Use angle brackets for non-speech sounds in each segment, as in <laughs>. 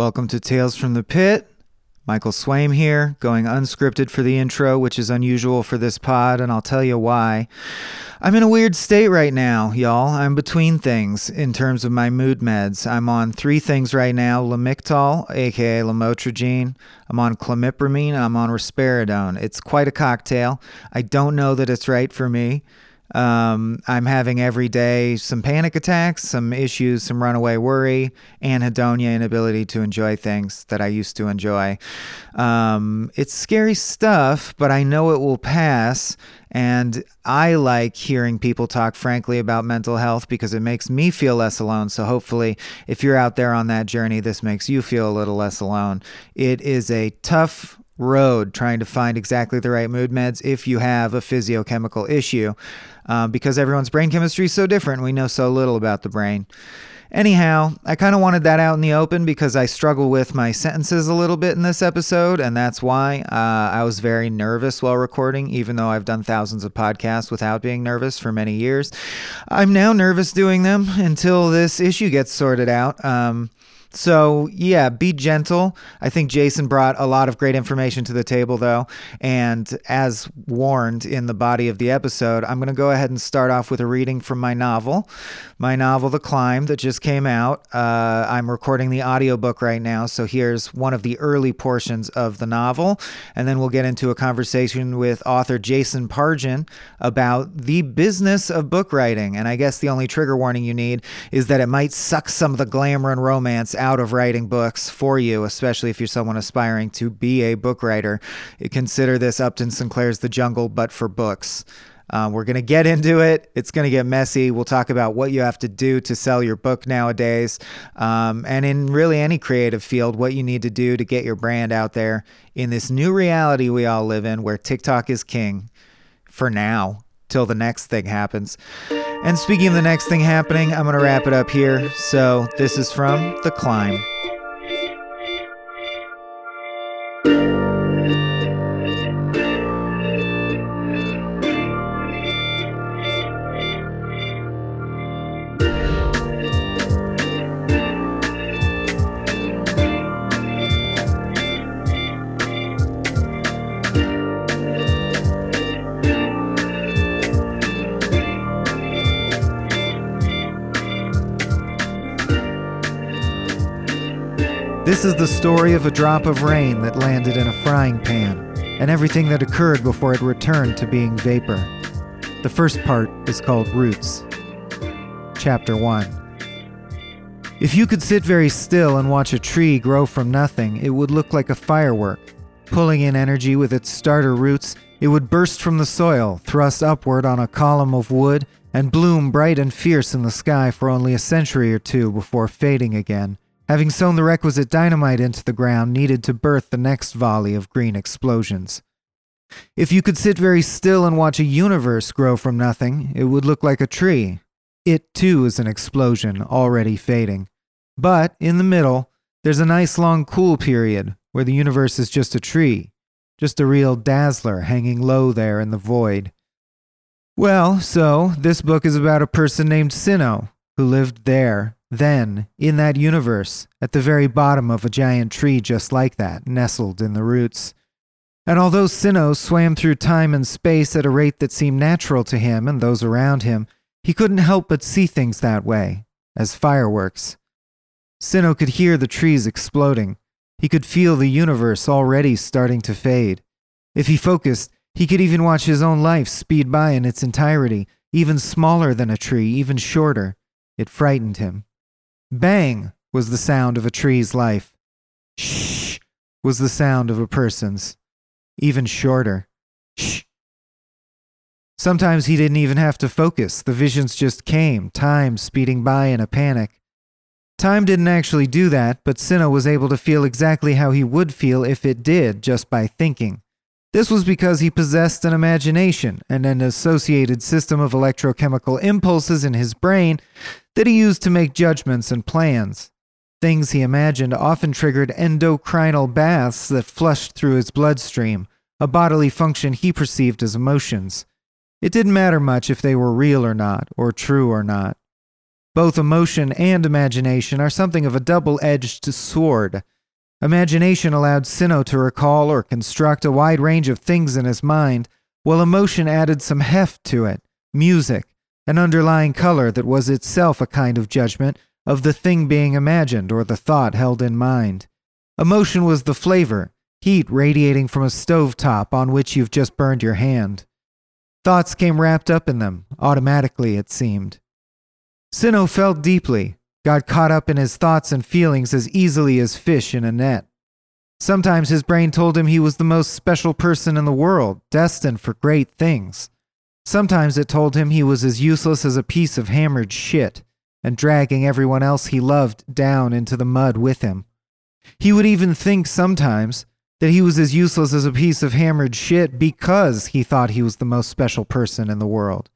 Welcome to Tales from the Pit. Michael Swaim here, going unscripted for the intro, which is unusual for this pod, and I'll tell you why. I'm in a weird state right now, y'all. I'm between things in terms of my mood meds. I'm on three things right now Lamictal, aka lamotrigine. I'm on clomipramine. I'm on risperidone. It's quite a cocktail. I don't know that it's right for me. Um, I'm having every day some panic attacks, some issues, some runaway worry, anhedonia, inability to enjoy things that I used to enjoy. Um, it's scary stuff, but I know it will pass. And I like hearing people talk frankly about mental health because it makes me feel less alone. So hopefully, if you're out there on that journey, this makes you feel a little less alone. It is a tough road trying to find exactly the right mood meds if you have a physiochemical issue uh, because everyone's brain chemistry is so different. We know so little about the brain. Anyhow, I kind of wanted that out in the open because I struggle with my sentences a little bit in this episode, and that's why uh, I was very nervous while recording, even though I've done thousands of podcasts without being nervous for many years. I'm now nervous doing them until this issue gets sorted out. Um, so, yeah, be gentle. I think Jason brought a lot of great information to the table, though. And as warned in the body of the episode, I'm going to go ahead and start off with a reading from my novel, my novel, The Climb, that just came out. Uh, I'm recording the audiobook right now. So, here's one of the early portions of the novel. And then we'll get into a conversation with author Jason Pargin about the business of book writing. And I guess the only trigger warning you need is that it might suck some of the glamour and romance out of writing books for you, especially if you're someone aspiring to be a book writer. Consider this Upton Sinclair's The Jungle, but for books. Uh, we're going to get into it. It's going to get messy. We'll talk about what you have to do to sell your book nowadays. Um, and in really any creative field, what you need to do to get your brand out there in this new reality we all live in where TikTok is king for now till the next thing happens. And speaking of the next thing happening, I'm going to wrap it up here. So this is from The Climb. This is the story of a drop of rain that landed in a frying pan, and everything that occurred before it returned to being vapor. The first part is called Roots. Chapter 1 If you could sit very still and watch a tree grow from nothing, it would look like a firework. Pulling in energy with its starter roots, it would burst from the soil, thrust upward on a column of wood, and bloom bright and fierce in the sky for only a century or two before fading again having sown the requisite dynamite into the ground needed to birth the next volley of green explosions. If you could sit very still and watch a universe grow from nothing, it would look like a tree. It too is an explosion, already fading. But in the middle, there's a nice long cool period where the universe is just a tree, just a real dazzler hanging low there in the void. Well, so this book is about a person named Sino who lived there then, in that universe, at the very bottom of a giant tree just like that, nestled in the roots. And although Sino swam through time and space at a rate that seemed natural to him and those around him, he couldn't help but see things that way, as fireworks. Sino could hear the trees exploding. He could feel the universe already starting to fade. If he focused, he could even watch his own life speed by in its entirety, even smaller than a tree, even shorter. It frightened him. Bang was the sound of a tree's life. Shh was the sound of a person's. Even shorter. Shh. Sometimes he didn't even have to focus. The visions just came, time speeding by in a panic. Time didn't actually do that, but Sino was able to feel exactly how he would feel if it did just by thinking. This was because he possessed an imagination and an associated system of electrochemical impulses in his brain that he used to make judgments and plans. Things he imagined often triggered endocrinal baths that flushed through his bloodstream, a bodily function he perceived as emotions. It didn't matter much if they were real or not, or true or not. Both emotion and imagination are something of a double edged sword. Imagination allowed Sinnoh to recall or construct a wide range of things in his mind, while emotion added some heft to it music, an underlying color that was itself a kind of judgment of the thing being imagined or the thought held in mind. Emotion was the flavor, heat radiating from a stove top on which you've just burned your hand. Thoughts came wrapped up in them, automatically, it seemed. Sinnoh felt deeply, got caught up in his thoughts and feelings as easily as fish in a net. Sometimes his brain told him he was the most special person in the world, destined for great things. Sometimes it told him he was as useless as a piece of hammered shit, and dragging everyone else he loved down into the mud with him. He would even think sometimes that he was as useless as a piece of hammered shit because he thought he was the most special person in the world.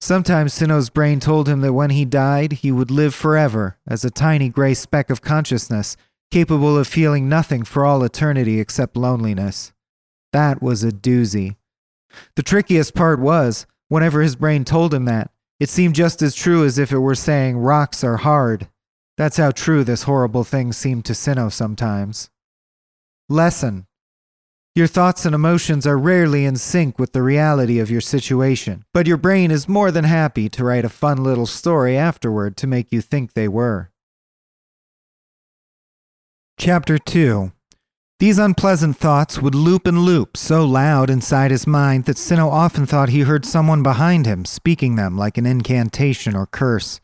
Sometimes Sinnoh's brain told him that when he died, he would live forever as a tiny gray speck of consciousness, capable of feeling nothing for all eternity except loneliness. That was a doozy. The trickiest part was, whenever his brain told him that, it seemed just as true as if it were saying rocks are hard. That's how true this horrible thing seemed to Sinnoh sometimes. Lesson Your thoughts and emotions are rarely in sync with the reality of your situation, but your brain is more than happy to write a fun little story afterward to make you think they were. Chapter 2 These unpleasant thoughts would loop and loop so loud inside his mind that Sino often thought he heard someone behind him speaking them like an incantation or curse.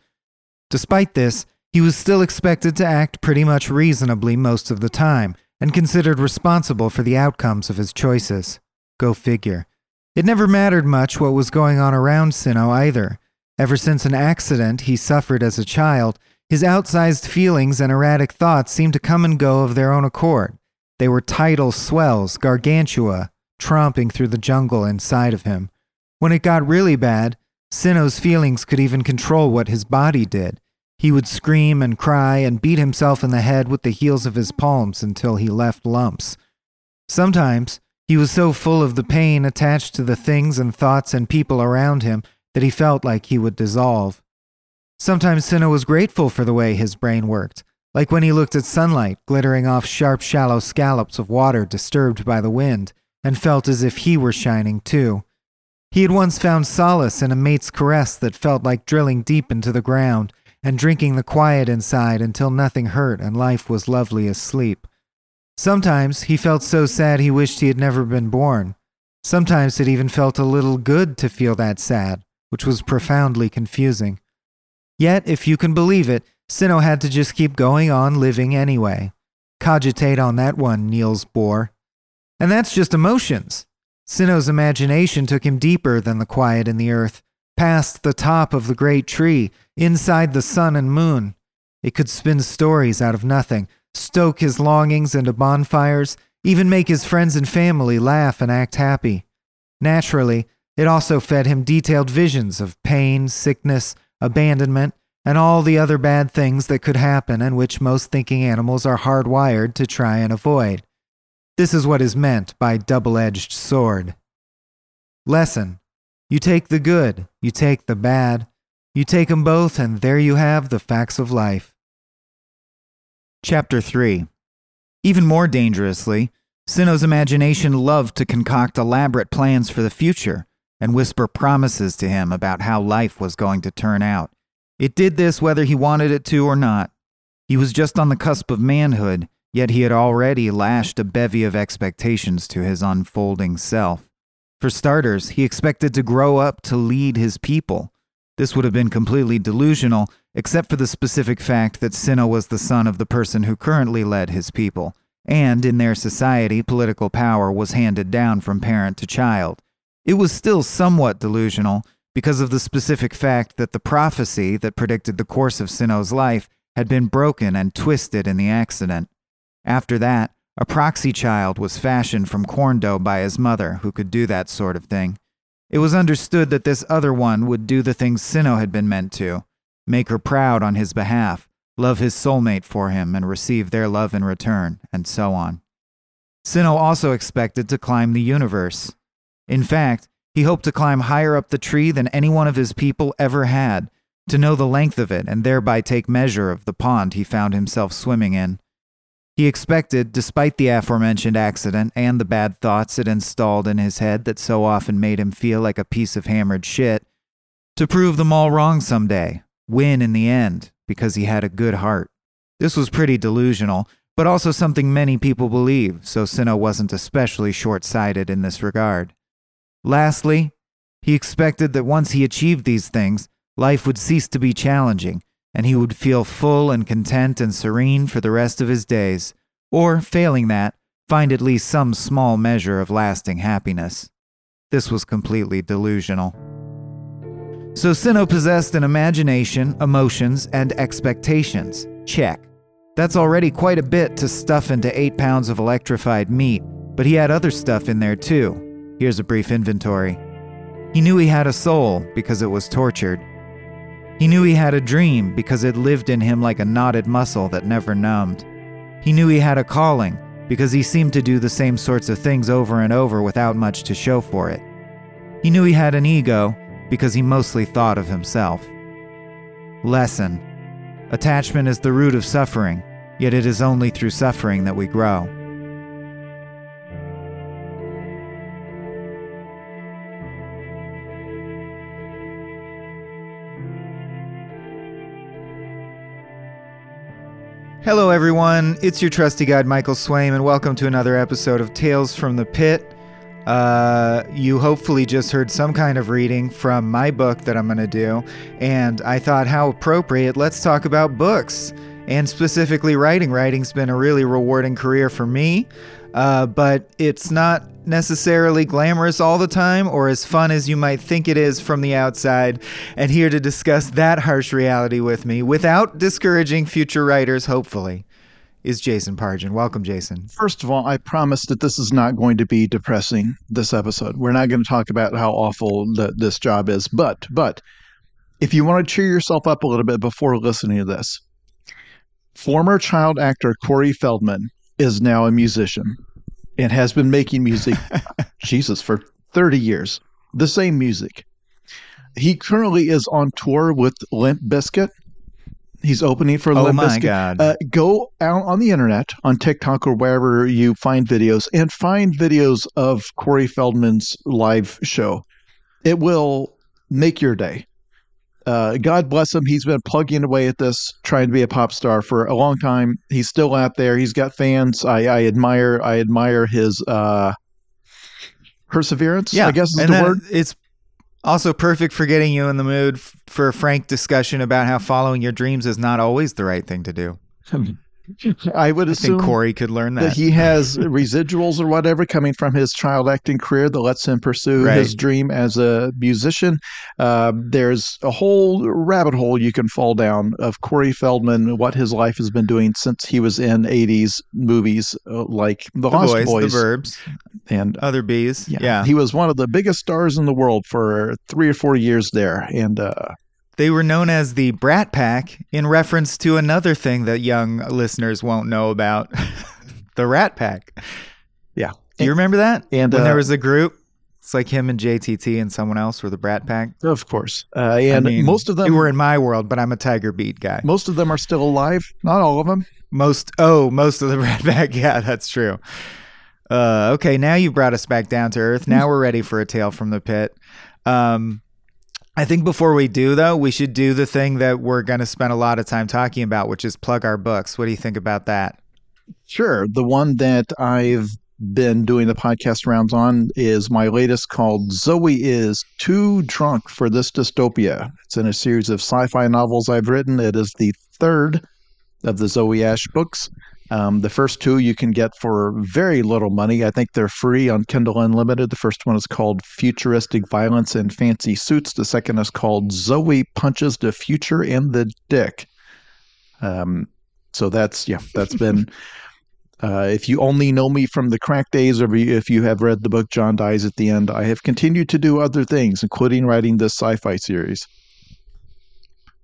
Despite this, he was still expected to act pretty much reasonably most of the time and considered responsible for the outcomes of his choices. Go figure. It never mattered much what was going on around Sino either. Ever since an accident he suffered as a child, his outsized feelings and erratic thoughts seemed to come and go of their own accord. They were tidal swells, gargantua, tromping through the jungle inside of him. When it got really bad, Sinnoh's feelings could even control what his body did. He would scream and cry and beat himself in the head with the heels of his palms until he left lumps. Sometimes he was so full of the pain attached to the things and thoughts and people around him that he felt like he would dissolve. Sometimes Sinnoh was grateful for the way his brain worked, like when he looked at sunlight glittering off sharp, shallow scallops of water disturbed by the wind, and felt as if he were shining too. He had once found solace in a mate's caress that felt like drilling deep into the ground and drinking the quiet inside until nothing hurt and life was lovely as sleep. Sometimes he felt so sad he wished he had never been born. Sometimes it even felt a little good to feel that sad, which was profoundly confusing. Yet, if you can believe it, Sinnoh had to just keep going on living anyway. Cogitate on that one, Niels Bohr. And that's just emotions. Sinnoh's imagination took him deeper than the quiet in the earth, past the top of the great tree, inside the sun and moon. It could spin stories out of nothing, stoke his longings into bonfires, even make his friends and family laugh and act happy. Naturally, it also fed him detailed visions of pain, sickness, abandonment, and all the other bad things that could happen and which most thinking animals are hardwired to try and avoid. This is what is meant by double edged sword. Lesson You take the good, you take the bad, you take them both, and there you have the facts of life. Chapter 3 Even more dangerously, Sinnoh's imagination loved to concoct elaborate plans for the future and whisper promises to him about how life was going to turn out. It did this whether he wanted it to or not. He was just on the cusp of manhood, yet he had already lashed a bevy of expectations to his unfolding self. For starters, he expected to grow up to lead his people, this would have been completely delusional, except for the specific fact that Sinnoh was the son of the person who currently led his people, and in their society, political power was handed down from parent to child. It was still somewhat delusional because of the specific fact that the prophecy that predicted the course of Sinnoh's life had been broken and twisted in the accident. After that, a proxy child was fashioned from corn dough by his mother who could do that sort of thing. It was understood that this other one would do the things Sinnoh had been meant to make her proud on his behalf, love his soulmate for him, and receive their love in return, and so on. Sinnoh also expected to climb the universe. In fact, he hoped to climb higher up the tree than any one of his people ever had, to know the length of it and thereby take measure of the pond he found himself swimming in. He expected, despite the aforementioned accident and the bad thoughts it installed in his head that so often made him feel like a piece of hammered shit, to prove them all wrong someday, win in the end, because he had a good heart. This was pretty delusional, but also something many people believe, so Sinnoh wasn't especially short sighted in this regard. Lastly, he expected that once he achieved these things, life would cease to be challenging, and he would feel full and content and serene for the rest of his days, or, failing that, find at least some small measure of lasting happiness. This was completely delusional. So Sino possessed an imagination, emotions, and expectations. Check. That's already quite a bit to stuff into eight pounds of electrified meat, but he had other stuff in there too. Here's a brief inventory. He knew he had a soul because it was tortured. He knew he had a dream because it lived in him like a knotted muscle that never numbed. He knew he had a calling because he seemed to do the same sorts of things over and over without much to show for it. He knew he had an ego because he mostly thought of himself. Lesson Attachment is the root of suffering, yet it is only through suffering that we grow. Hello, everyone. It's your trusty guide, Michael Swaim, and welcome to another episode of Tales from the Pit. Uh, you hopefully just heard some kind of reading from my book that I'm going to do, and I thought, how appropriate, let's talk about books and specifically writing. Writing's been a really rewarding career for me, uh, but it's not necessarily glamorous all the time or as fun as you might think it is from the outside. And here to discuss that harsh reality with me, without discouraging future writers, hopefully, is Jason Pargin. Welcome, Jason. First of all, I promise that this is not going to be depressing this episode. We're not going to talk about how awful the, this job is, but but if you want to cheer yourself up a little bit before listening to this, former child actor Corey Feldman is now a musician and has been making music, <laughs> Jesus, for 30 years. The same music. He currently is on tour with Limp Bizkit. He's opening for Oh Limp my Bizkit. God. Uh, go out on the internet, on TikTok or wherever you find videos, and find videos of Corey Feldman's live show. It will make your day. Uh, God bless him. He's been plugging away at this, trying to be a pop star for a long time. He's still out there. He's got fans. I, I admire. I admire his uh, perseverance. I guess is and the word. It's also perfect for getting you in the mood f- for a frank discussion about how following your dreams is not always the right thing to do. <laughs> I would I assume think Corey could learn that that. he has residuals or whatever coming from his child acting career that lets him pursue Right. his dream as a musician. Uh, there's a whole rabbit hole you can fall down of Corey Feldman, what his life has been doing since he was in 80s movies uh, like The, the Lost boys, Boys. the 'Burbs, and other bees. yeah, Yeah. he was one of the biggest stars in the world for three or four years there. And uh, They were known as the Brat Pack in reference to another thing that young listeners won't know about <laughs> the Rat Pack. yeah. Do you remember that? And, when uh, there was a group, it's like him and JTT and someone else were the Brat Pack. Of course. Uh, and I mean, most of them were in my world, but I'm a Tiger Beat guy. most of them are still alive. Not all of them. Most oh, most of the <laughs> Rat Pack. Yeah, that's true. Uh, okay, now you brought us back down to earth. Now we're ready for a tale from the pit. Um, I think before we do though, we should do the thing that we're going to spend a lot of time talking about, which is plug our books. What do you think about that? Sure. The one that I've been doing the podcast rounds on is my latest called Zoey is Too Drunk for This Dystopia. It's in a series of sci fi novels I've written. It is the third of the Zoey Ashe books. Um, the first two you can get for very little money. I think they're free on Kindle Unlimited. The first one is called Futuristic Violence and Fancy Suits. The second is called Zoey Punches the Future in the Dick. Um, so that's yeah, that's been. <laughs> Uh, if you only know me from the crack days, or if you have read the book John Dies at the End, I have continued to do other things, including writing this sci-fi series.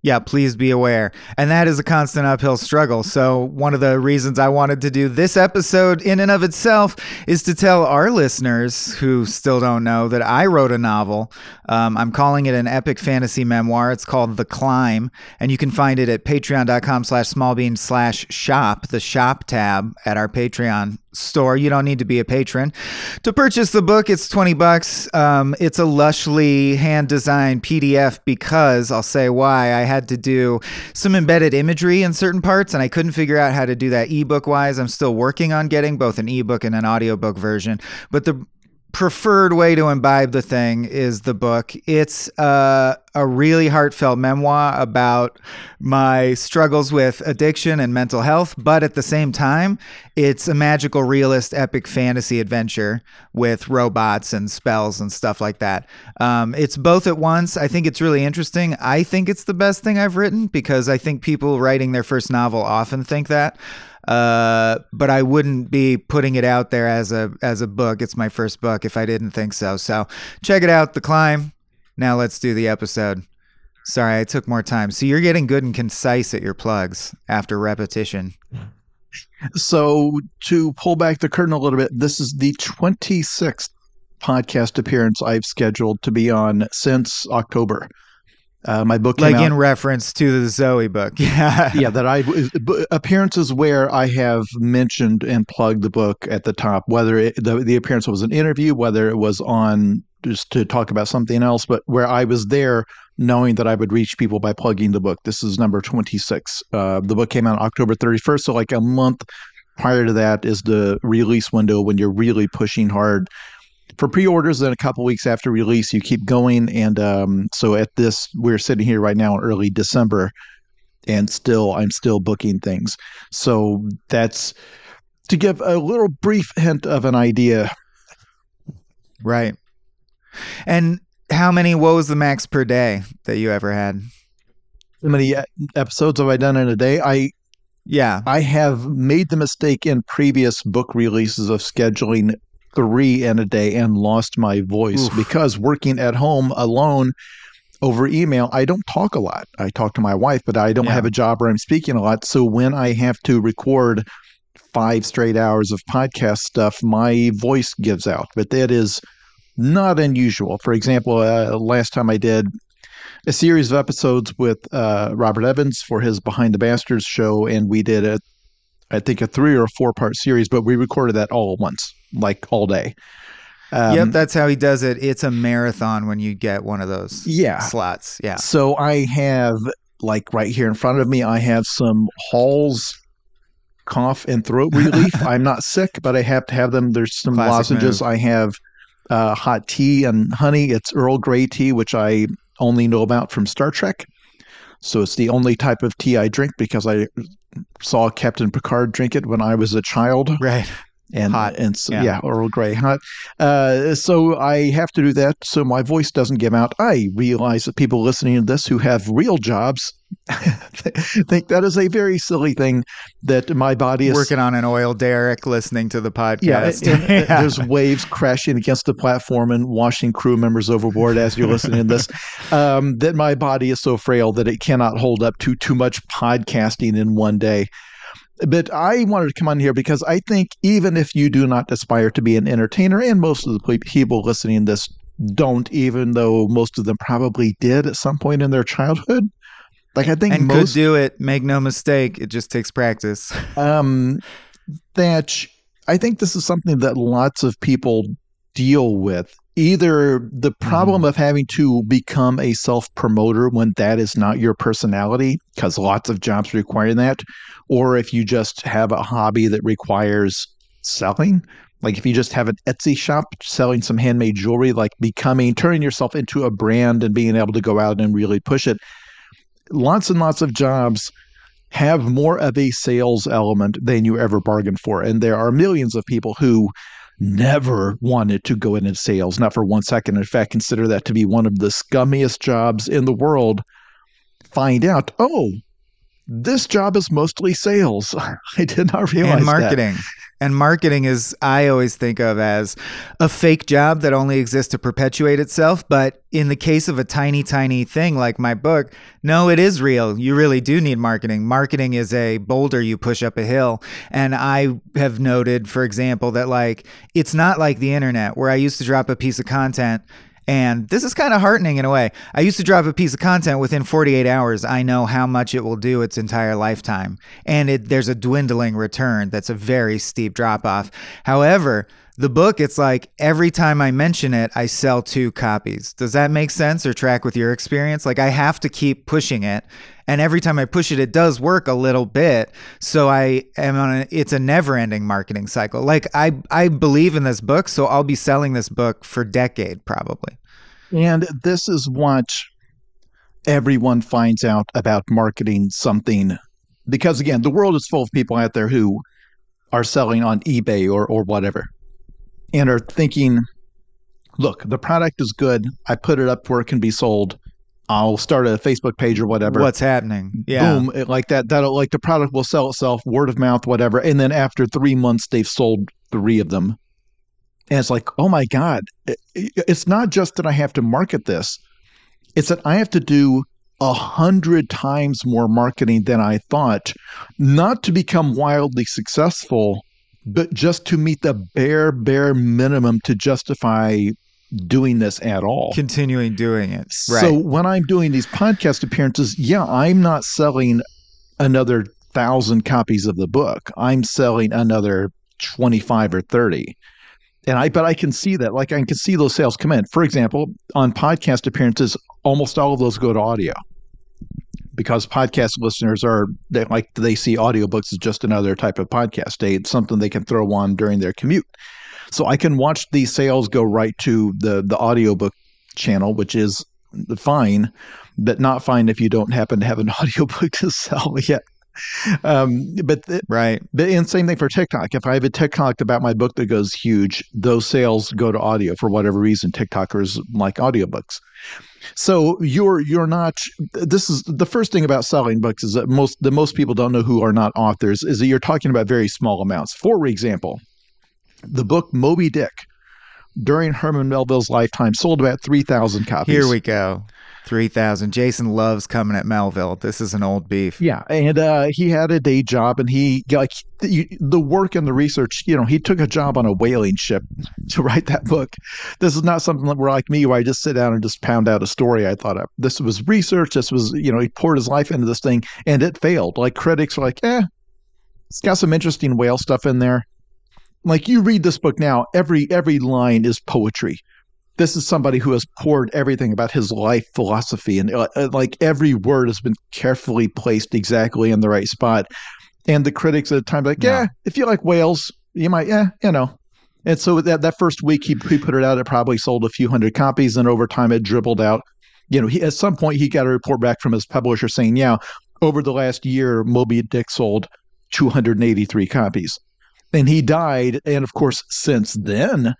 Yeah, please be aware. And that is a constant uphill struggle. So, one of the reasons I wanted to do this episode in and of itself is to tell our listeners who still don't know that I wrote a novel. Um, I'm calling it an epic fantasy memoir. It's called The Climb, and you can find it at patreon.com slash smallbeans slash shop, the shop tab at our Patreon store. You don't need to be a patron to purchase the book. It's 20 bucks. Um, it's a lushly hand designed PDF because I'll say why I had to do some embedded imagery in certain parts and I couldn't figure out how to do that ebook wise. I'm still working on getting both an ebook and an audiobook version, but the preferred way to imbibe the thing is the book. It's uh, a really heartfelt memoir about my struggles with addiction and mental health, but at the same time, it's a magical, realist, epic fantasy adventure with robots and spells and stuff like that. Um, it's both at once. I think it's really interesting. I think it's the best thing I've written because I think people writing their first novel often think that. Uh, but I wouldn't be putting it out there as a as a book. It's my first book if I didn't think so. So check it out, The Climb. Now let's do the episode. Sorry, I took more time. So you're getting good and concise at your plugs after repetition. So to pull back the curtain a little bit, this is the 26th podcast appearance I've scheduled to be on since October. Uh, my book like out, in reference to the Zoey book. <laughs> Yeah. yeah, that I appearances where I have mentioned and plugged the book at the top, whether it, the the appearance was an interview, whether it was on just to talk about something else, but where I was there knowing that I would reach people by plugging the book. This is number 26. Uh, the book came out October 31st, so like a month prior to that is the release window when you're really pushing hard for pre-orders then a couple weeks after release you keep going and um, so at this we're sitting here right now in early december and still i'm still booking things. So that's to give a little brief hint of an idea. Right. And how many what was the max per day that you ever had? How many episodes have i done in a day? I yeah. I have made the mistake in previous book releases of scheduling three in a day and lost my voice Oof. because working at home alone over email, I don't talk a lot. I talk to my wife, but I don't yeah. have a job where I'm speaking a lot. So when I have to record five straight hours of podcast stuff, my voice gives out. But that is not unusual. For example, uh, last time I did a series of episodes with uh, Robert Evans for his Behind the Bastards show, and we did a, I think, a three or four part series, but we recorded that all at once like all day. Um, yep, that's how he does it. It's a marathon when you get one of those yeah. slots. Yeah. So I have like right here in front of me, I have some Halls cough and throat relief. <laughs> I'm not sick, but I have to have them. There's some Classic lozenges. Move. I have uh, hot tea and honey. It's Earl Grey tea, which I only know about from Star Trek. So it's the only type of tea I drink because I saw Captain Picard drink it when I was a child. Right and hot. and so, yeah. yeah. Earl Grey hot. Uh, so I have to do that so my voice doesn't give out. I realize that people listening to this who have real jobs <laughs> think that is a very silly thing that my body is working on an oil derrick, listening to the podcast. Yeah, <laughs> and, yeah. there's waves crashing against the platform and washing crew members overboard as you're listening to this. <laughs> Um, that my body is so frail that it cannot hold up to too much podcasting in one day. But I wanted to come on here because I think even if you do not aspire to be an entertainer, and most of the people listening to this don't, even though most of them probably did at some point in their childhood. Like I think and most could do it. Make no mistake, it just takes practice. <laughs> um, that I think this is something that lots of people deal with. Either the problem mm. of having to become a self promoter when that is not your personality, because lots of jobs require that, or if you just have a hobby that requires selling like if you just have an Etsy shop selling some handmade jewelry, like becoming, turning yourself into a brand and being able to go out and really push it. Lots and lots of jobs have more of a sales element than you ever bargained for. And there are millions of people who never wanted to go into sales, not for one second. In fact, consider that to be one of the scummiest jobs in the world. Find out, oh, this job is mostly sales. <laughs> I did not realize and marketing. That. And marketing is, I always think of as a fake job that only exists to perpetuate itself. But in the case of a tiny, tiny thing like my book, no, it is real. You really do need marketing. Marketing is a boulder you push up a hill. And I have noted, for example, that like it's not like the internet where I used to drop a piece of content and this is kind of heartening in a way. I used to drop a piece of content within 48 hours. I know how much it will do its entire lifetime. And it, there's a dwindling return that's a very steep drop off. However, the book, it's like every time I mention it, I sell two copies. Does that make sense or track with your experience? Like I have to keep pushing it. And every time I push it, it does work a little bit. So I am on a, it's a never ending marketing cycle. Like I, I believe in this book. So I'll be selling this book for decade probably. And this is what everyone finds out about marketing something. Because again, the world is full of people out there who are selling on eBay or, or whatever and are thinking, look, the product is good. I put it up where it can be sold. I'll start a Facebook page or whatever. What's happening? Yeah. Boom. Like that. That'll like the product will sell itself, word of mouth, whatever. And then after three months, they've sold three of them. And it's like, oh my God, it's not just that I have to market this, it's that I have to do a hundred times more marketing than I thought, not to become wildly successful, but just to meet the bare, bare minimum to justify doing this at all. Continuing doing it. Right. So when I'm doing these podcast appearances, yeah, I'm not selling another thousand copies of the book. I'm selling another 25 or 30 and I but I can see that like I can see those sales come in. For example, on podcast appearances, almost all of those go to audio because podcast listeners are they like they see audiobooks as just another type of podcast. They, it's something they can throw on during their commute. So I can watch these sales go right to the the audiobook channel, which is fine, but not fine if you don't happen to have an <laughs> audiobook to sell yet um, but the, right, but and same thing for TikTok. If I have a TikTok about my book that goes huge, those sales go to audio for whatever reason. TikTokers like audiobooks. So you're you're not. This is the first thing about selling books is that most the most people don't know who are not authors is that you're talking about very small amounts. For example, the book Moby Dick during Herman Melville's lifetime sold about 3,000 copies. Here we go. 3000 jason loves coming at melville. This is an old beef. Yeah and uh, he had a day job and he like the, work and the research you know he took a job on a whaling ship <laughs> to write that book. This is not something where like me where i just sit down and just pound out a story. I thought of this was research. This was you know he poured his life into this thing and it failed. Like critics were like eh it's got some interesting whale stuff in there. Like you read this book now every every line is poetry this is somebody who has poured everything about his life philosophy and uh, uh, like every word has been carefully placed exactly in the right spot. And the critics at the time like yeah, yeah if you like whales you might yeah you know. And so that that first week he, he put it out it probably sold a few hundred copies and over time it dribbled out. You know he at some point he got a report back from his publisher saying yeah over the last year moby dick sold 283 copies. And he died and of course since then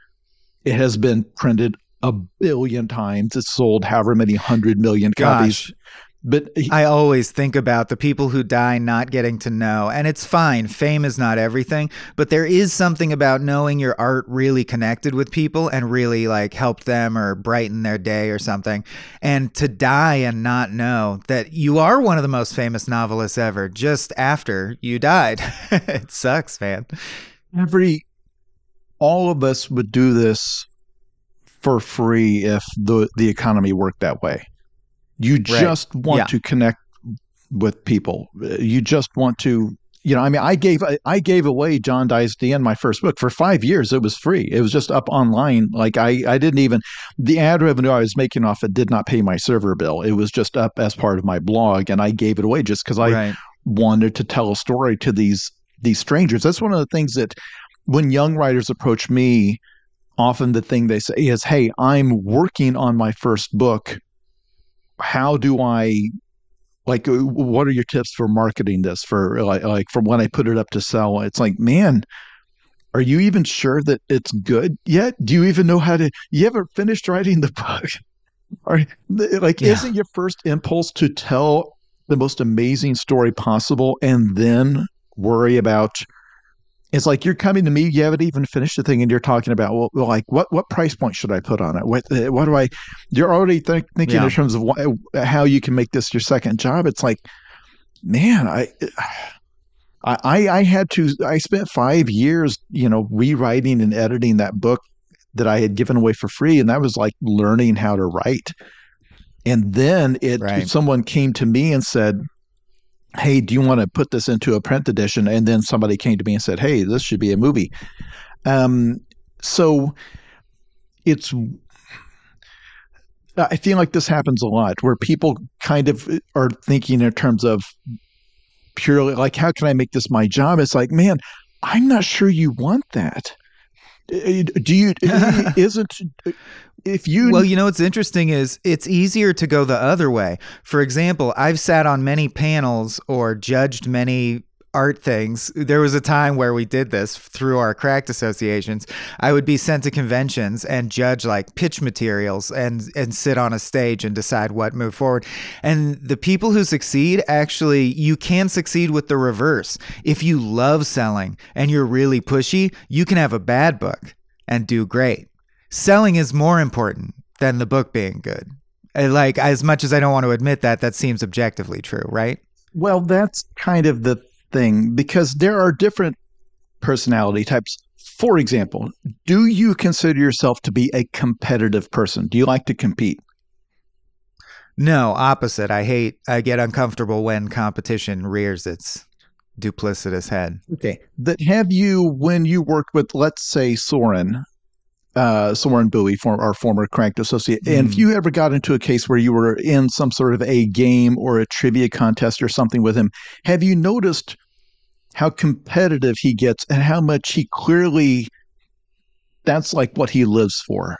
it has been printed a billion times. It's sold however many hundred million copies. Gosh. But he, I always think about the people who die not getting to know. And it's fine. Fame is not everything, but there is something about knowing your art really connected with people and really like helped them or brighten their day or something. And to die and not know that you are one of the most famous novelists ever just after you died. <laughs> it sucks, man. Every all of us would do this for free if the the economy worked that way. You right. just want yeah. to connect with people. You just want to you know, I mean, I gave I gave away John Dies End, my first book, for five years. It was free. It was just up online. Like I, I didn't even the ad revenue I was making off it did not pay my server bill. It was just up as part of my blog, and I gave it away just because I right. wanted to tell a story to these these strangers. That's one of the things that when young writers approach me, often the thing they say is, Hey, I'm working on my first book. How do I like uh, what are your tips for marketing this for like, like from when I put it up to sell? It's like, man, are you even sure that it's good yet? Do you even know how to you haven't finished writing the <laughs> book? Or like yeah. isn't your first impulse to tell the most amazing story possible and then worry about it's like you're coming to me you haven't even finished the thing and you're talking about well, like what what price point should i put on it what uh, what do i you're already th- thinking yeah. in terms of what, how you can make this your second job it's like man i I, I had to I spent five years, you know, rewriting and editing that book that I had given away for free. And that was like learning how to write. And then it right. someone came to me and said, Hey, do you want to put this into a print edition? And then somebody came to me and said, Hey, this should be a movie. Um, so it's I feel like this happens a lot where people kind of are thinking in terms of purely like, how can I make this my job? It's like, man, I'm not sure you want that. Uh, do you, <laughs> isn't, if you. Well, you know, what's interesting is it's easier to go the other way. For example, I've sat on many panels or judged many art things. There was a time where we did this through our cracked associations. I would be sent to conventions and judge like pitch materials and and sit on a stage and decide what move forward. And the people who succeed actually you can succeed with the reverse. If you love selling and you're really pushy, you can have a bad book and do great. Selling is more important than the book being good. Like as much as I don't want to admit that, that seems objectively true, right? Well, that's kind of the thing because there are different personality types. For example, do you consider yourself to be a competitive person? Do you like to compete? No, opposite. I hate, I get uncomfortable when competition rears its duplicitous head. Okay. That have you, when you worked with, let's say, Soren, uh, Soren Bowie, for our former Cracked associate. Mm. And if mm. you ever got into a case where you were in some sort of a game or a trivia contest or something with him, have you noticed how competitive he gets and how much he clearly that's like what he lives for?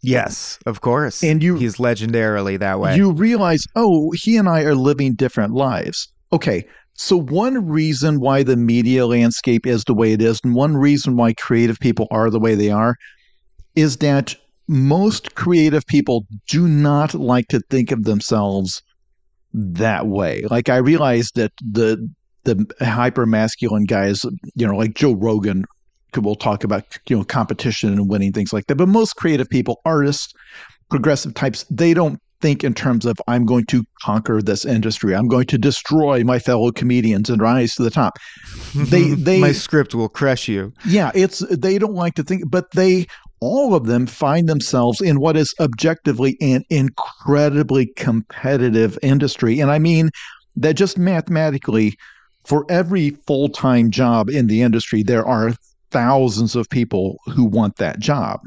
Yes, of course. And you he's legendarily that way. You realize, oh, he and I are living different lives. Okay, so, one reason why the media landscape is the way it is, and one reason why creative people are the way they are, is that most creative people do not like to think of themselves that way. Like, I realize that the the hyper masculine guys, you know, like Joe Rogan, will talk about you know competition and winning things like that. But most creative people, artists, progressive types, they don't think in terms of I'm going to conquer this industry. I'm going to destroy my fellow comedians and rise to the top. <laughs> They <laughs> they my script will crush you. Yeah, it's they don't like to think but they all of them find themselves in what is objectively an incredibly competitive industry. And I mean that just mathematically for every full-time job in the industry there are thousands of people who want that job.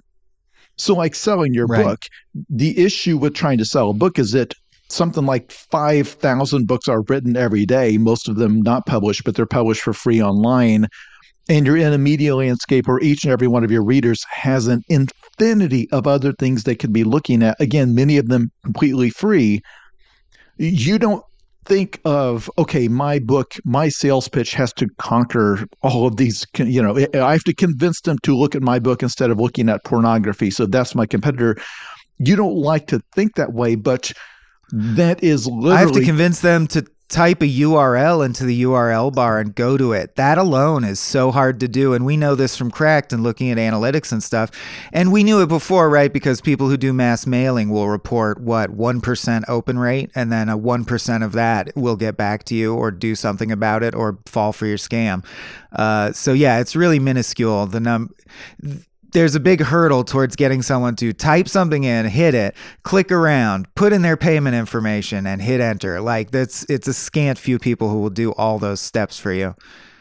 So, like selling your right. book, the issue with trying to sell a book is that something like 5,000 books are written every day, most of them not published, but they're published for free online. And you're in a media landscape where each and every one of your readers has an infinity of other things they could be looking at. Again, many of them completely free. You don't think of okay my book my sales pitch has to conquer all of these you know i have to convince them to look at my book instead of looking at pornography. So that's my competitor. You don't like to think that way but that is literally i have to convince them to type a URL into the URL bar and go to it. That alone is so hard to do. And we know this from Cracked and looking at analytics and stuff. And we knew it before, right? Because people who do mass mailing will report what, 1% open rate. And then a 1% of that will get back to you or do something about it or fall for your scam. Uh, so yeah, it's really minuscule. The num there's a big hurdle towards getting someone to type something in, hit it, click around, put in their payment information, and hit enter. Like that's it's a scant few people who will do all those steps for you.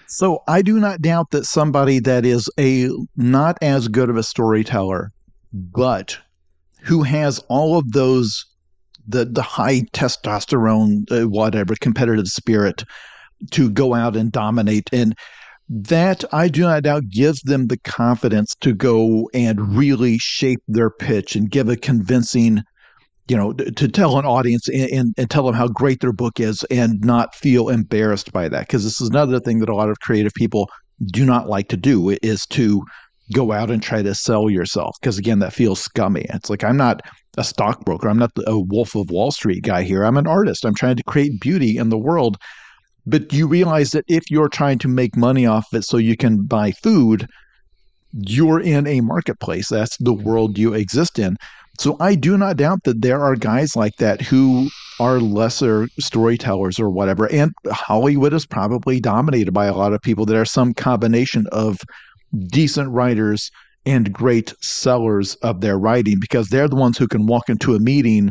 So I do not doubt that somebody that is a not as good of a storyteller, but who has all of those the the high testosterone, uh, whatever competitive spirit to go out and dominate and that I do not doubt gives them the confidence to go and really shape their pitch and give a convincing, you know, to tell an audience and, and, and tell them how great their book is and not feel embarrassed by that. Because this is another thing that a lot of creative people do not like to do is to go out and try to sell yourself. Because again that feels scummy. It's like i'm not a stockbroker. I'm not a wolf of wall street guy here. I'm an artist. I'm trying to create beauty in the world but you realize that if you're trying to make money off it so you can buy food you're in a marketplace. That's the world you exist in. So i do not doubt that there are guys like that who are lesser storytellers or whatever. And hollywood is probably dominated by a lot of people that are some combination of decent writers and great sellers of their writing because they're the ones who can walk into a meeting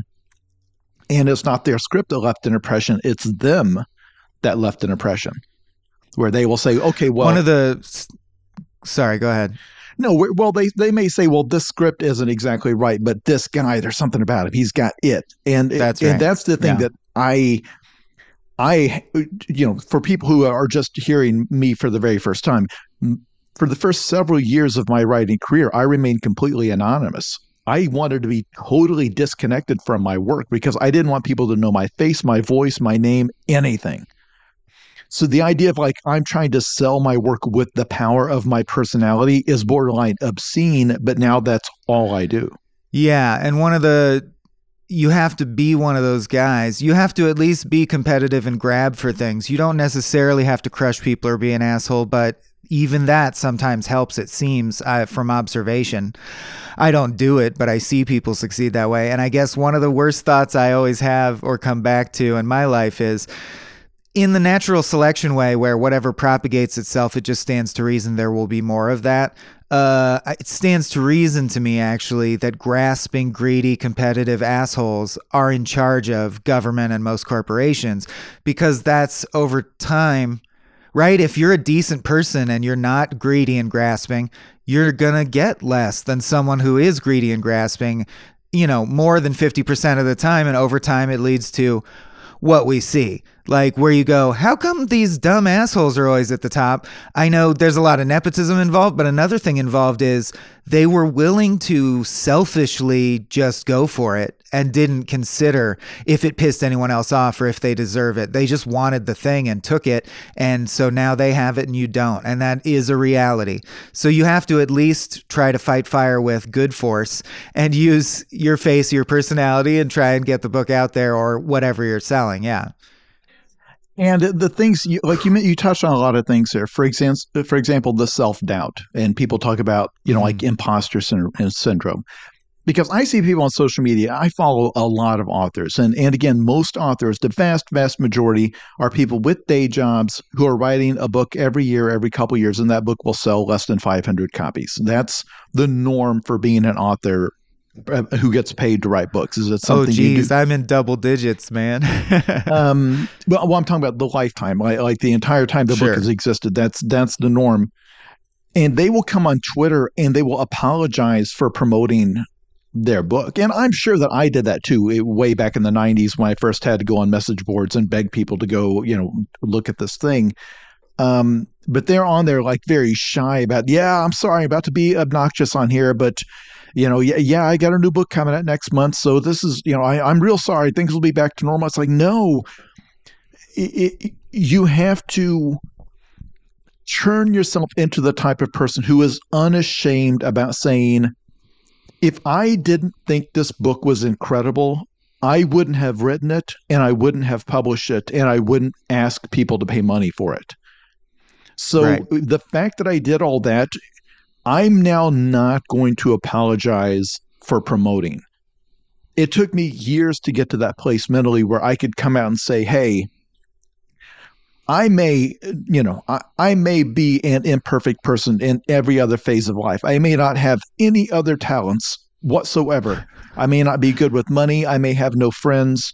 and it's not their script that left an impression, it's them that left an impression where they will say, okay, well. One of the. Sorry, go ahead. No, well, they, they may say, well, this script isn't exactly right, but this guy, there's something about him. He's got it. And, that's and right. that's the thing yeah. that I I, you know, for people who are just hearing me for the very first time, for the first several years of my writing career, I remained completely anonymous. I wanted to be totally disconnected from my work because I didn't want people to know my face, my voice, my name, anything. So the idea of like I'm trying to sell my work with the power of my personality is borderline obscene, but now that's all I do. Yeah, and one of the you have to be one of those guys. You have to at least be competitive and grab for things. You don't necessarily have to crush people or be an asshole, but even that sometimes helps, it seems, uh, from observation. I don't do it, but I see people succeed that way. And I guess one of the worst thoughts I always have or come back to in my life is in the natural selection way, where whatever propagates itself, it just stands to reason there will be more of that. Uh, it stands to reason to me, actually, that grasping, greedy, competitive assholes are in charge of government and most corporations because that's over time right? If you're a decent person and you're not greedy and grasping, you're going to get less than someone who is greedy and grasping, you know, more than 50% of the time. And over time, it leads to what we see. Like where you go, how come these dumb assholes are always at the top? I know there's a lot of nepotism involved, but another thing involved is they were willing to selfishly just go for it and didn't consider if it pissed anyone else off or if they deserve it. They just wanted the thing and took it. And so now they have it and you don't. And that is a reality. So you have to at least try to fight fire with good force and use your face, your personality, and try and get the book out there or whatever you're selling. Yeah. And the things you, like you you touched on a lot of things there. For example, for example, the self doubt, and people talk about you know mm-hmm. like imposter syndrome because I see people on social media. I follow a lot of authors, and and again, most authors, the vast vast majority, are people with day jobs who are writing a book every year, every couple years, and that book will sell less than 500 copies. That's the norm for being an author uh, who gets paid to write books. Is it oh, something? Oh, geez, I'm in double digits, man. <laughs> um, well, well, I'm talking about the lifetime, like, like the entire time the sure. book has existed. That's that's the norm. And they will come on Twitter and they will apologize for promoting their book. And I'm sure that I did that too, it, way back in the 90s when I first had to go on message boards and beg people to go, you know, look at this thing. Um, but they're on there like very shy about, yeah, I'm sorry, about to be obnoxious on here, but you know, yeah, yeah, I got a new book coming out next month, so this is, you know, I, I'm real sorry, things will be back to normal. It's like, no, it, it, you have to turn yourself into the type of person who is unashamed about saying, if I didn't think this book was incredible, I wouldn't have written it and I wouldn't have published it and I wouldn't ask people to pay money for it. So right. the fact that I did all that, I'm now not going to apologize for promoting. It took me years to get to that place mentally where I could come out and say, hey, I may, you know, I, I, may be an imperfect person in every other phase of life. I may not have any other talents whatsoever. I may not be good with money. I may have no friends.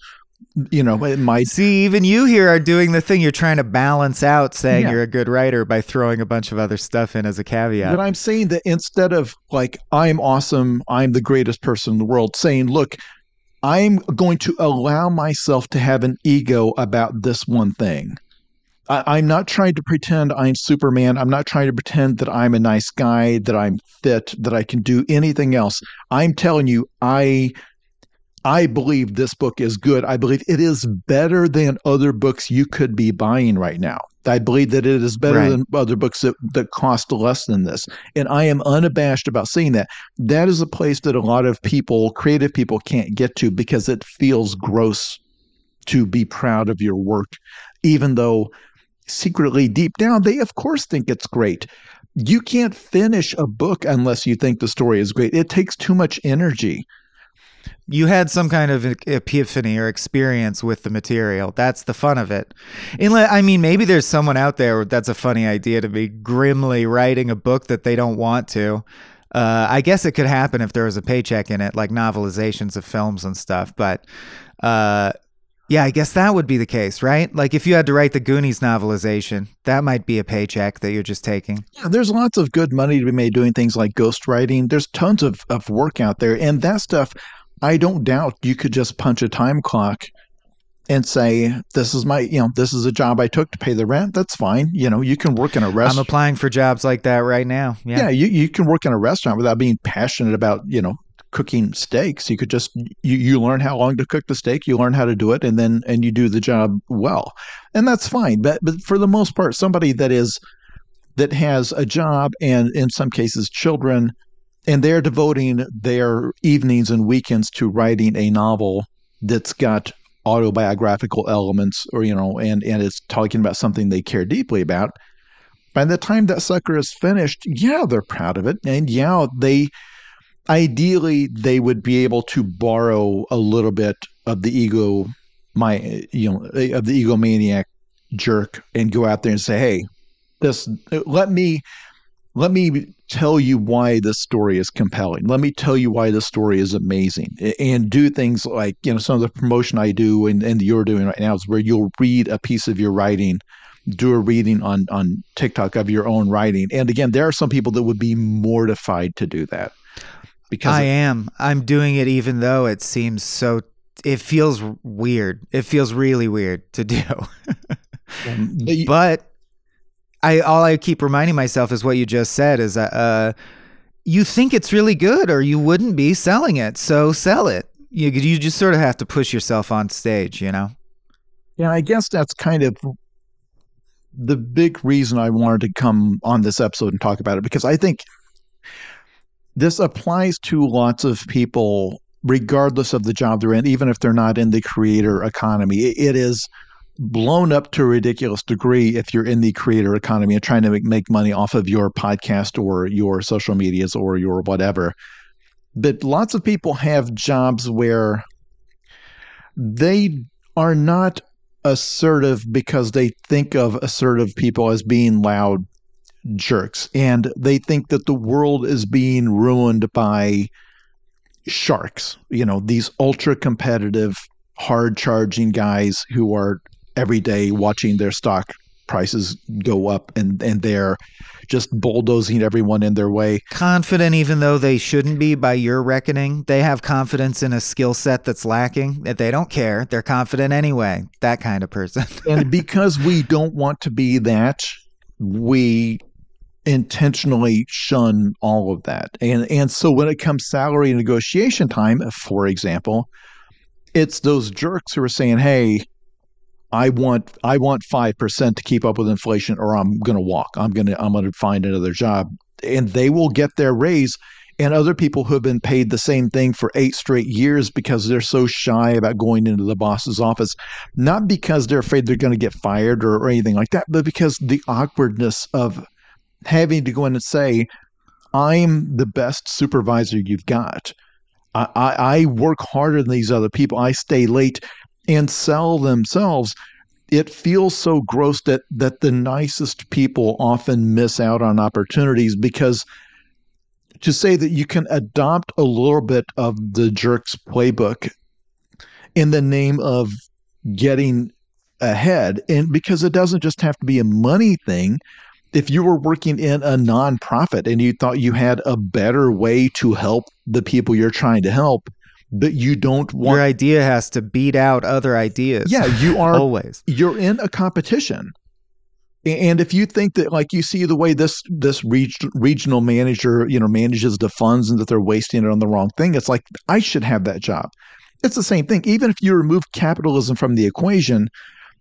You know, it might. See, even you here are doing the thing you're trying to balance out saying yeah. you're a good writer by throwing a bunch of other stuff in as a caveat. But I'm saying that instead of like, I'm awesome, I'm the greatest person in the world, saying, look, I'm going to allow myself to have an ego about this one thing I, am not trying to pretend I'm Superman. I'm not trying to pretend that I'm a nice guy, that I'm fit, that I can do anything else. I'm telling you, I I believe this book is good. I believe it is better than other books you could be buying right now. I believe that it is better Right. than other books that, that cost less than this. And I am unabashed about saying that. That is a place that a lot of people, creative people, can't get to because it feels gross to be proud of your work, even though secretly deep down they, of course, think it's great. You can't finish a book unless you think the story is great. It takes too much energy. you had some kind of epiphany or experience with the material. That's the fun of it. Inle- I mean, maybe there's someone out there that's a funny idea to be grimly writing a book that they don't want to. Uh, I guess it could happen if there was a paycheck in it, like novelizations of films and stuff. But uh, yeah, I guess that would be the case, right? Like if you had to write the Goonies novelization, that might be a paycheck that you're just taking. Yeah, there's lots of good money to be made doing things like ghostwriting. There's tons of, of work out there. And that stuff, I don't doubt you could just punch a time clock and say, this is my, you know, this is a job I took to pay the rent. That's fine. You know, you can work in a restaurant. I'm applying for jobs like that right now. Yeah. yeah, you, you can work in a restaurant without being passionate about, you know, cooking steaks. You could just, you, you learn how long to cook the steak, you learn how to do it, and then, and you do the job well. And that's fine. But, but for the most part, somebody that is, that has a job and in some cases children, and they're devoting their evenings and weekends to writing a novel that's got autobiographical elements or you know and and it's talking about something they care deeply about by the time that sucker is finished yeah they're proud of it and yeah they ideally they would be able to borrow a little bit of the ego my you know of the egomaniac jerk and go out there and say hey this let me let me tell you why this story is compelling. Let me tell you why this story is amazing. And do things like, you know, some of the promotion I do and, and you're doing right now is where you'll read a piece of your writing, do a reading on, on TikTok of your own writing. And again, there are some people that would be mortified to do that. Because I am. I'm doing it even though it seems so it feels weird. It feels really weird to do. <laughs> but I all I keep reminding myself is what you just said is that uh, you think it's really good or you wouldn't be selling it. So sell it. You you just sort of have to push yourself on stage, you know. Yeah, I guess that's kind of the big reason I wanted to come on this episode and talk about it because I think this applies to lots of people regardless of the job they're in even if they're not in the creator economy. It, is blown up to a ridiculous degree if you're in the creator economy and trying to make money off of your podcast or your social medias or your whatever. But lots of people have jobs where they are not assertive because they think of assertive people as being loud jerks and they think that the world is being ruined by sharks you know these ultra competitive hard charging guys who are every day watching their stock prices go up and and they're just bulldozing everyone in their way Confident even though they shouldn't be by your reckoning. They have confidence in a skill set that's lacking. That they don't care. They're confident anyway. That kind of person. and because we don't want to be that we intentionally shun all of that. And and so when it comes salary negotiation time for example it's those jerks who are saying hey i want i want 5% to keep up with inflation or i'm going to walk. I'm going to i'm going to find another job. And they will get their raise and other people who have been paid the same thing for eight straight years because they're so shy about going into the boss's office not because they're afraid they're going to get fired or, or anything like that but because the awkwardness of having to go in and say, I'm the best supervisor you've got. I, I, work harder than these other people. I stay late and sell themselves. It feels so gross that that the nicest people often miss out on opportunities because to say that you can adopt a little bit of the jerk's playbook in the name of getting ahead and because it doesn't just have to be a money thing if you were working in a nonprofit and you thought you had a better way to help the people you're trying to help, but you don't want Your idea has to beat out other ideas. Yeah, you <laughs> are always. you're in a competition. And if you think that, like you see the way this this reg- regional manager, you know, manages the funds and that they're wasting it on the wrong thing, it's like I should have that job. it's the same thing. Even if you remove capitalism from the equation,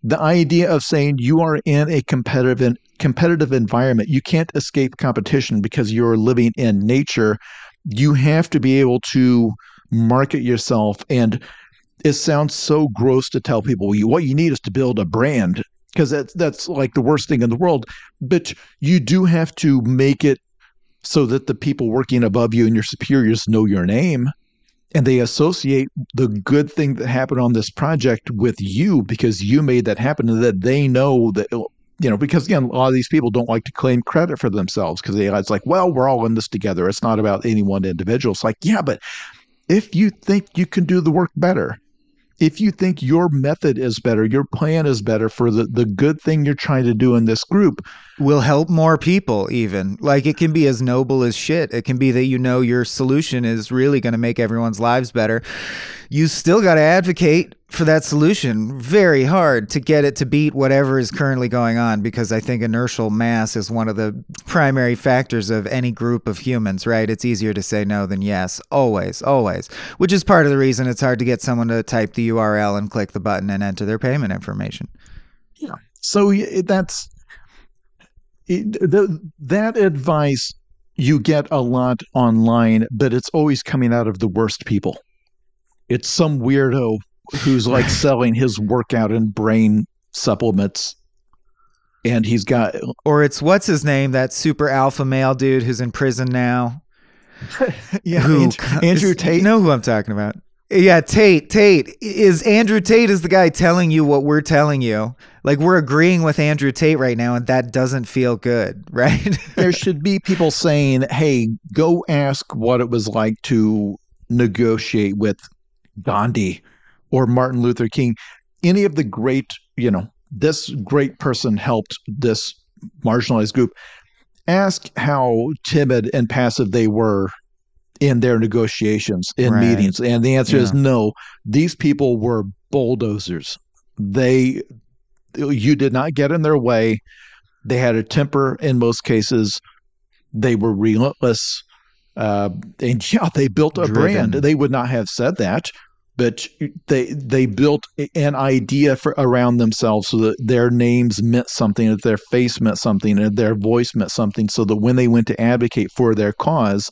the idea of saying you are in a competitive competitive environment, you can't escape competition because you're living in nature. You have to be able to market yourself and it sounds so gross to tell people what you need is to build a brand because that's that's like the worst thing in the world but you do have to make it so that the people working above you and your superiors know your name and they associate the good thing that happened on this project with you because you made that happen and that they know that you know because again a lot of these people don't like to claim credit for themselves because they it's like well we're all in this together. It's not about any one individual. It's like yeah but if you think you can do the work better if you think your method is better, your plan is better for the, the good thing you're trying to do in this group, will help more people even. Like it can be as noble as shit. It can be that you know your solution is really going to make everyone's lives better. You still got to advocate for that solution very hard to get it to beat whatever is currently going on because I think inertial mass is one of the primary factors of any group of humans, right? It's easier to say no than yes, always, always, which is part of the reason it's hard to get someone to type the URL and click the button and enter their payment information. Yeah. So that's it, the, that advice you get a lot online, but it's always coming out of the worst people. It's some weirdo who's like <laughs> selling his workout and brain supplements. And he's got or it's what's his name? That super alpha male dude who's in prison now. <laughs> Yeah who, andrew, uh, andrew tate you know who i'm talking about. Yeah tate tate. Is andrew tate is the guy telling you what we're telling you. Like we're agreeing with andrew tate right now and that doesn't feel good <laughs> right? There should be people saying hey go ask what it was like to negotiate with gandhi or Martin Luther King, any of the great, you know, this great person helped this marginalized group. Ask how timid and passive they were in their negotiations, in right. meetings. And the answer yeah. is no. These people were bulldozers. They, you did not get in their way. They had a temper in most cases. They were relentless. Uh, and <laughs> yeah, they built a Driven. brand. They would not have said that but they they built an idea for around themselves so that their names meant something that their face meant something and their voice meant something so that when they went to advocate for their cause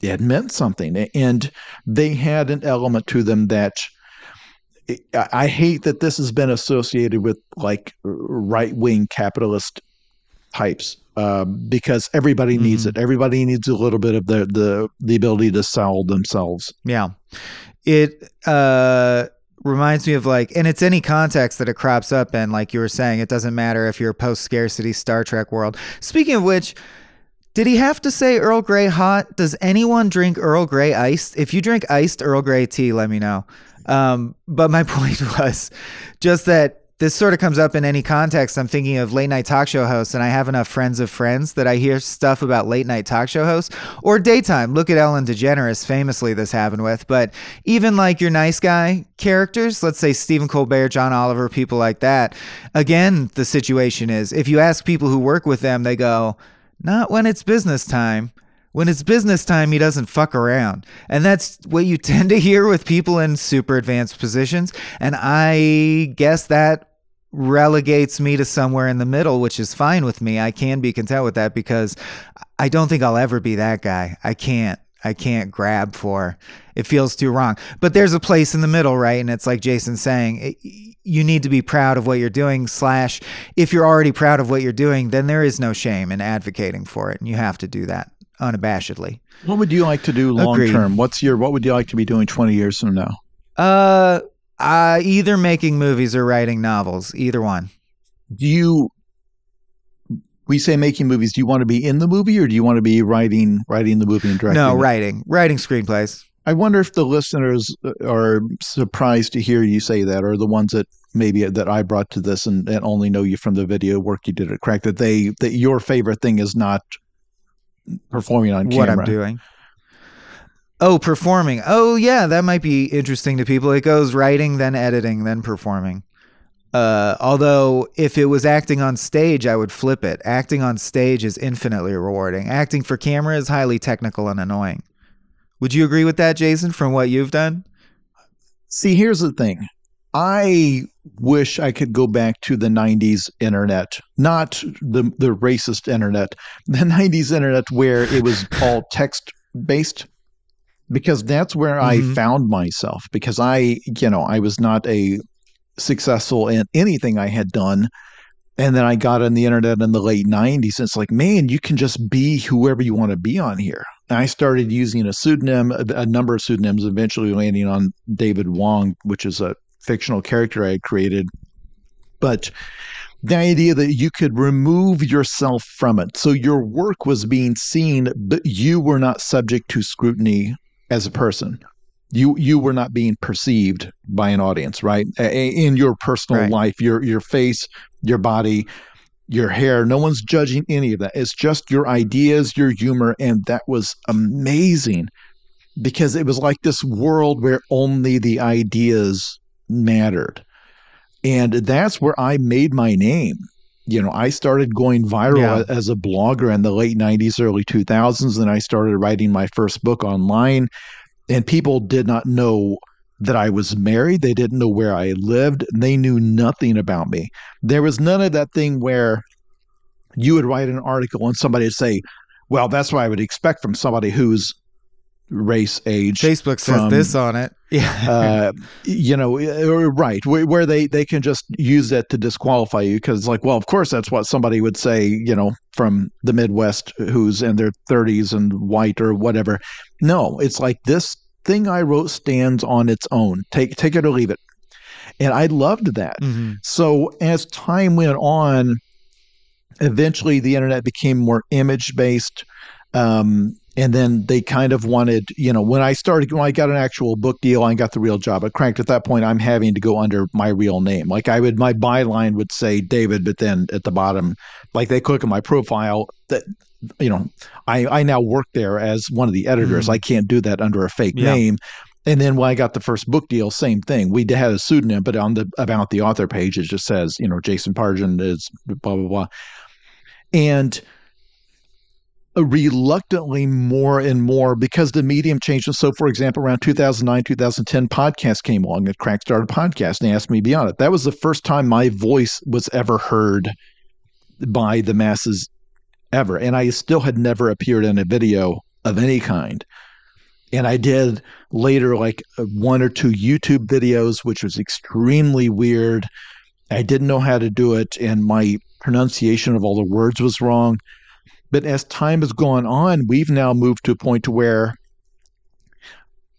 it meant something and they had an element to them that I hate that this has been associated with like right wing capitalist types uh, because everybody needs mm-hmm. it. Everybody needs a little bit of the the the ability to sell themselves. Yeah, it uh reminds me of like and it's any context that it crops up in like you were saying it doesn't matter if you're post scarcity star trek world. Speaking of which did he have to say earl grey hot? Does anyone drink earl grey iced? If you drink iced earl grey tea let me know. Um, but my <laughs> point was just that this sort of comes up in any context. I'm thinking of late night talk show hosts, and I have enough friends of friends that I hear stuff about late night talk show hosts or daytime. Look at Ellen DeGeneres, famously, this happened with. But even like your nice guy characters, let's say Stephen Colbert, John Oliver, people like that, again, the situation is if you ask people who work with them, they go, not when it's business time when it's business time, he doesn't fuck around. And that's what you <laughs> tend to hear with people in super advanced positions. And I guess that relegates me to somewhere in the middle, which is fine with me. I can be content with that because I don't think I'll ever be that guy. I can't. I can't grab for. It feels too wrong. But there's a place in the middle, right? And it's like Jason's saying, it, you need to be proud of what you're doing. Slash, if you're already proud of what you're doing, then there is no shame in advocating for it, and you have to do that unabashedly. What would you like to do long term? What's your what would you like to be doing 20 years from now? Uh, uh either making movies or writing novels, either one. Do you we say making movies, do you want to be in the movie or do you want to be writing writing the movie and directing? No, it? writing. Writing screenplays. I wonder if the listeners are surprised to hear you say that, or the ones that maybe that I brought to this and, and only know you from the video work you did at Cracked, that they that your favorite thing is not performing on camera. what I'm doing. Oh, performing. Oh, yeah, that might be interesting to people. It goes writing, then editing, then performing. Uh, although, if it was acting on stage, I would flip it. Acting on stage is infinitely rewarding. Acting for camera is highly technical and annoying. Would you agree with that, Jason, from what you've done? See, here's the thing. I wish I could go back to the 90s internet, not the the racist internet, <laughs> the 90s internet where it was all <laughs> text based because that's where mm-hmm. I found myself because I, you know, I was not a successful in anything I had done. And then I got on the internet in the late 90s. And it's like, man, you can just be whoever you want to be on here. And I started using a pseudonym, a, a number of pseudonyms, eventually landing on David Wong, which is a fictional character I had created. But the idea that you could remove yourself from it. So your work was being seen, but you were not subject to scrutiny as a person. You you were not being perceived by an audience, right? In your personal right. life, your your face, your body, your hair, no one's judging any of that. It's just your ideas, your humor, and that was amazing because it was like this world where only the ideas mattered. And that's where I made my name. You know, I started going viral yeah. as a blogger in the late 90s, early 2000s. And I started writing my first book online. And people did not know that I was married. They didn't know where I lived. They knew nothing about me. There was none of that thing where you would write an article and somebody would say, well, that's what I would expect from somebody who's race, age. Facebook says from, this on it. <laughs> Yeah. uh, you know, right. Where, where, they, they can just use it to disqualify you because, like, well, of course, that's what somebody would say, you know, from the Midwest who's in their 30s and white or whatever. No, it's like this thing I wrote stands on its own. Take, take it or leave it. And I loved that. Mm-hmm. So as time went on, eventually the internet became more image based. Um, and then they kind of wanted, you know, when I started, when I got an actual book deal, I got the real job. I cranked at that point, I'm having to go under my real name. Like I would, my byline would say David, but then at the bottom, like they click on my profile, that you know, I I now work there as one of the editors. Mm. I can't do that under a fake yeah. name. And then when I got the first book deal, same thing. We had a pseudonym, but on the about the author page, it just says, you know, Jason Pargin is blah blah blah. And reluctantly more and more because the medium changed. And so, for example, around 2009, 2010, podcast came along. The Cracked started podcast and they asked me to be on it. That was the first time my voice was ever heard by the masses ever. And I still had never appeared in a video of any kind. And I did later like uh, one or two YouTube videos, which was extremely weird. I didn't know how to do it, and my pronunciation of all the words was wrong. But as time has gone on, we've now moved to a point to where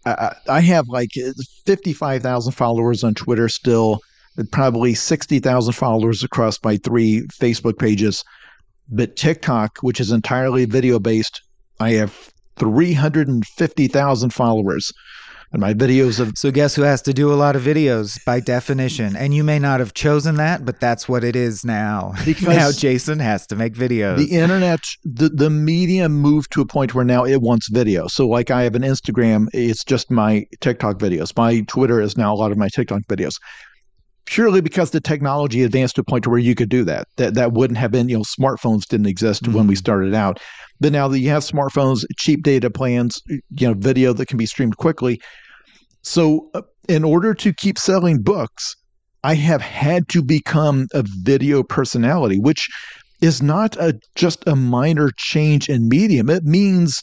I, I have like 55,000 followers on Twitter still, probably 60,000 followers across my three Facebook pages. But TikTok, which is entirely video based, I have 350,000 followers and my videos of so guess who has to do a lot of videos by definition and you may not have chosen that but that's what it is now <laughs> because now jason has to make videos the internet the, the medium moved to a point where now it wants video so like i have an instagram it's just my tiktok videos my twitter is now a lot of my tiktok videos purely because the technology advanced to a point to where you could do that. That that wouldn't have been, you know, smartphones didn't exist mm-hmm. when we mm-hmm. started out. But now that you have smartphones, cheap data plans, you know, video that can be streamed quickly, so, uh, in order to keep selling books, I have had to become a video personality, which is not a just a minor change in medium. It means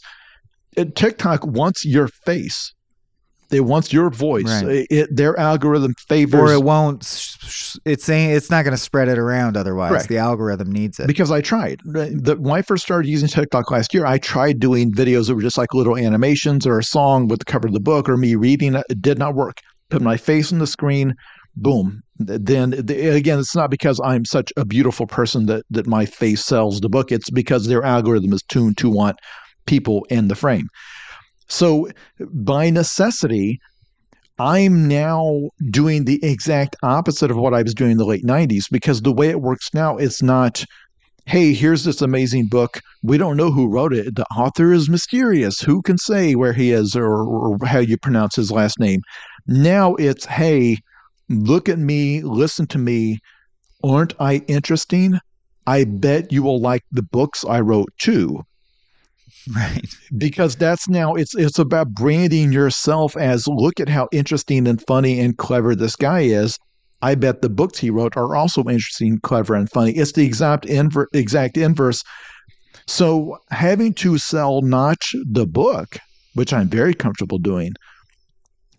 uh, TikTok wants your face. It wants your voice. Right. It, their algorithm favors, or it won't. It's saying it's not going to spread it around. Otherwise, Correct. the algorithm needs it. Because I tried. The, when I first started using TikTok last year, I tried doing videos that were just like little animations or a song with the cover of the book or me reading it. It did not work. Put my face on the screen, boom. Then again, it's not because I'm such a beautiful person that that my face sells the book. It's because their algorithm is tuned to want people in the frame. So by necessity, I'm now doing the exact opposite of what I was doing in the late 90s because the way it works now, it's not, hey, here's this amazing book. We don't know who wrote it. The author is mysterious. Who can say where he is or, or how you pronounce his last name? Now it's, hey, look at me, listen to me. Aren't I interesting? I bet you will like the books I wrote too <laughs> Right. because that's now it's it's about branding yourself as look at how interesting and funny and clever this guy is. I bet the books he wrote are also interesting, clever, and funny. It's the exact inver- exact inverse. So having to sell not the book, which I'm very comfortable doing,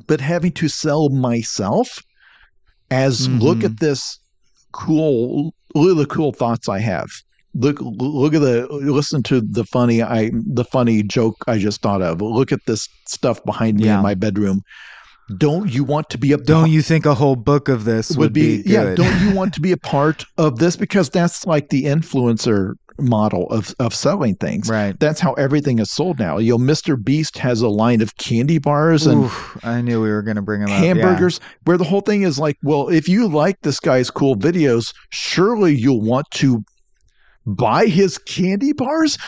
but having to sell myself as Mhm. look at this cool the cool thoughts I have. Look look at the listen to the funny I the funny joke I just thought of. Look at this stuff behind me Yeah. in my bedroom. Don't you want to be a Don't you think a whole book of this would, be, good? yeah don't you want <laughs> to be a part of this because that's like the influencer model of of selling things right. that's how everything is sold now you know mr beast has a line of candy bars and Oof, I knew we were going to bring him up. yeah. hamburgers where the whole thing is like well if you like this guy's cool videos surely you'll want to buy his candy bars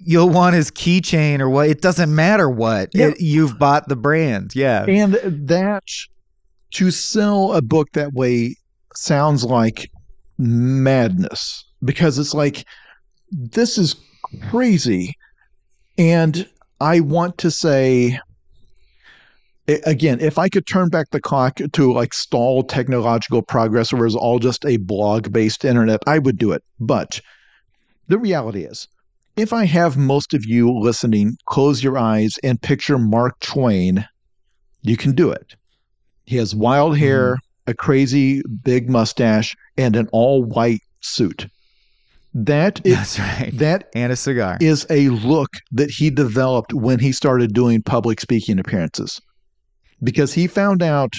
You'll want his keychain or what? It doesn't matter what. Yeah. It- you've bought the brand. Yeah. and that to sell a book that way sounds like madness because it's like this is crazy and i want to say again if i could turn back the clock to like stall technological progress where it's all just a blog based internet i would do it but the reality is if i have most of you listening close your eyes and picture mark twain you can do it he has wild mm-hmm. hair a crazy big mustache and an all white suit that is That's right. that and a cigar. is a look that he developed when he started doing public speaking appearances because he found out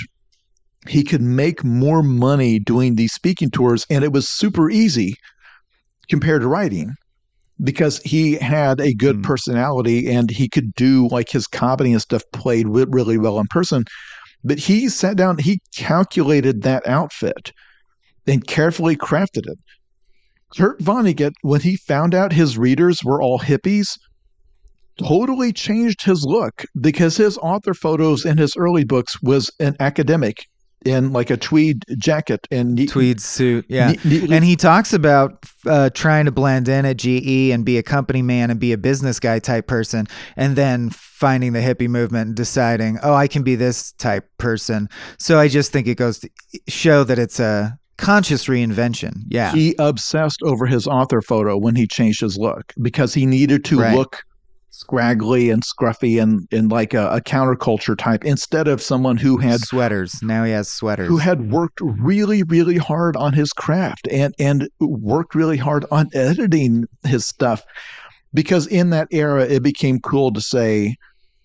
he could make more money doing these speaking tours and it was super easy compared to writing because he had a good Hmm. personality and he could do like his comedy and stuff played really well in person but he sat down he calculated that outfit and carefully crafted it Kurt Vonnegut, when he found out his readers were all hippies, totally changed his look because his author photos in his early books was an academic in like a tweed jacket and neat, Tweed suit. Yeah. neat- And he talks about uh, trying to blend in at GE and be a company man and be a business guy type person, and then finding the hippie movement and deciding, oh, I can be this type person. So I just think it goes to show that it's a conscious reinvention. Yeah. he obsessed over his author photo when he changed his look because he needed to Right. look scraggly and scruffy and, and like a, a counterculture type instead of someone who had sweaters. Now he has sweaters. who had worked really really hard on his craft and and worked really hard on editing his stuff because in that era it became cool to say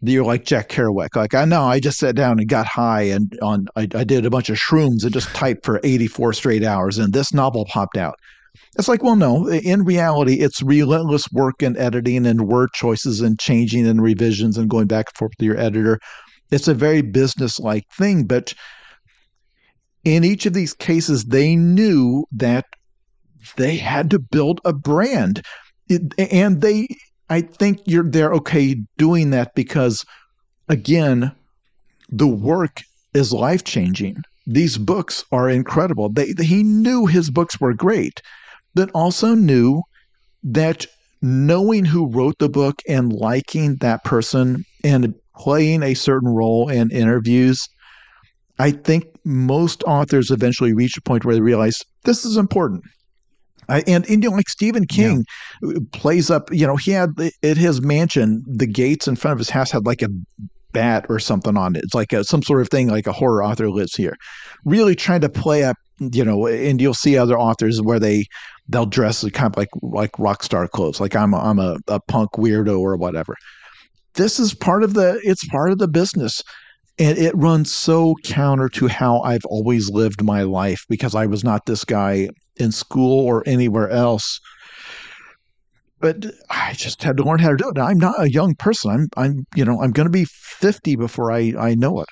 you're like Jack Kerouac like I know I just sat down and got high and on I, I did a bunch of shrooms and just typed for 84 straight hours and this novel popped out it's like well no in reality it's relentless work and editing and word choices and changing and revisions and going back and forth with your editor it's a very business like thing but in each of these cases, they knew that they had to build a brand. It- and they, I think you're they're okay doing that because, again, the work is life changing. These books are incredible. They, he knew his books were great, but also knew that knowing who wrote the book and liking that person and playing a certain role in interviews I think most authors eventually reach a point where they realize this is important. I, and, and you know, like Stephen King plays up, you know, he had the- at his mansion, the gates in front of his house had like a bat or something on it. It's like a, some sort of thing, like a horror author lives here. Really trying to play up, you know, and you'll see other authors where they they'll dress kind of like like rock star clothes, like I'm a, I'm a, a punk weirdo or whatever. This is part of the it's part of the business and it runs so counter to how I've always lived my life because I was not this guy in school or anywhere else. But I just had to learn how to do it. I'm not a young person. I'm I'm you know, I'm going to be 50 before I I know it.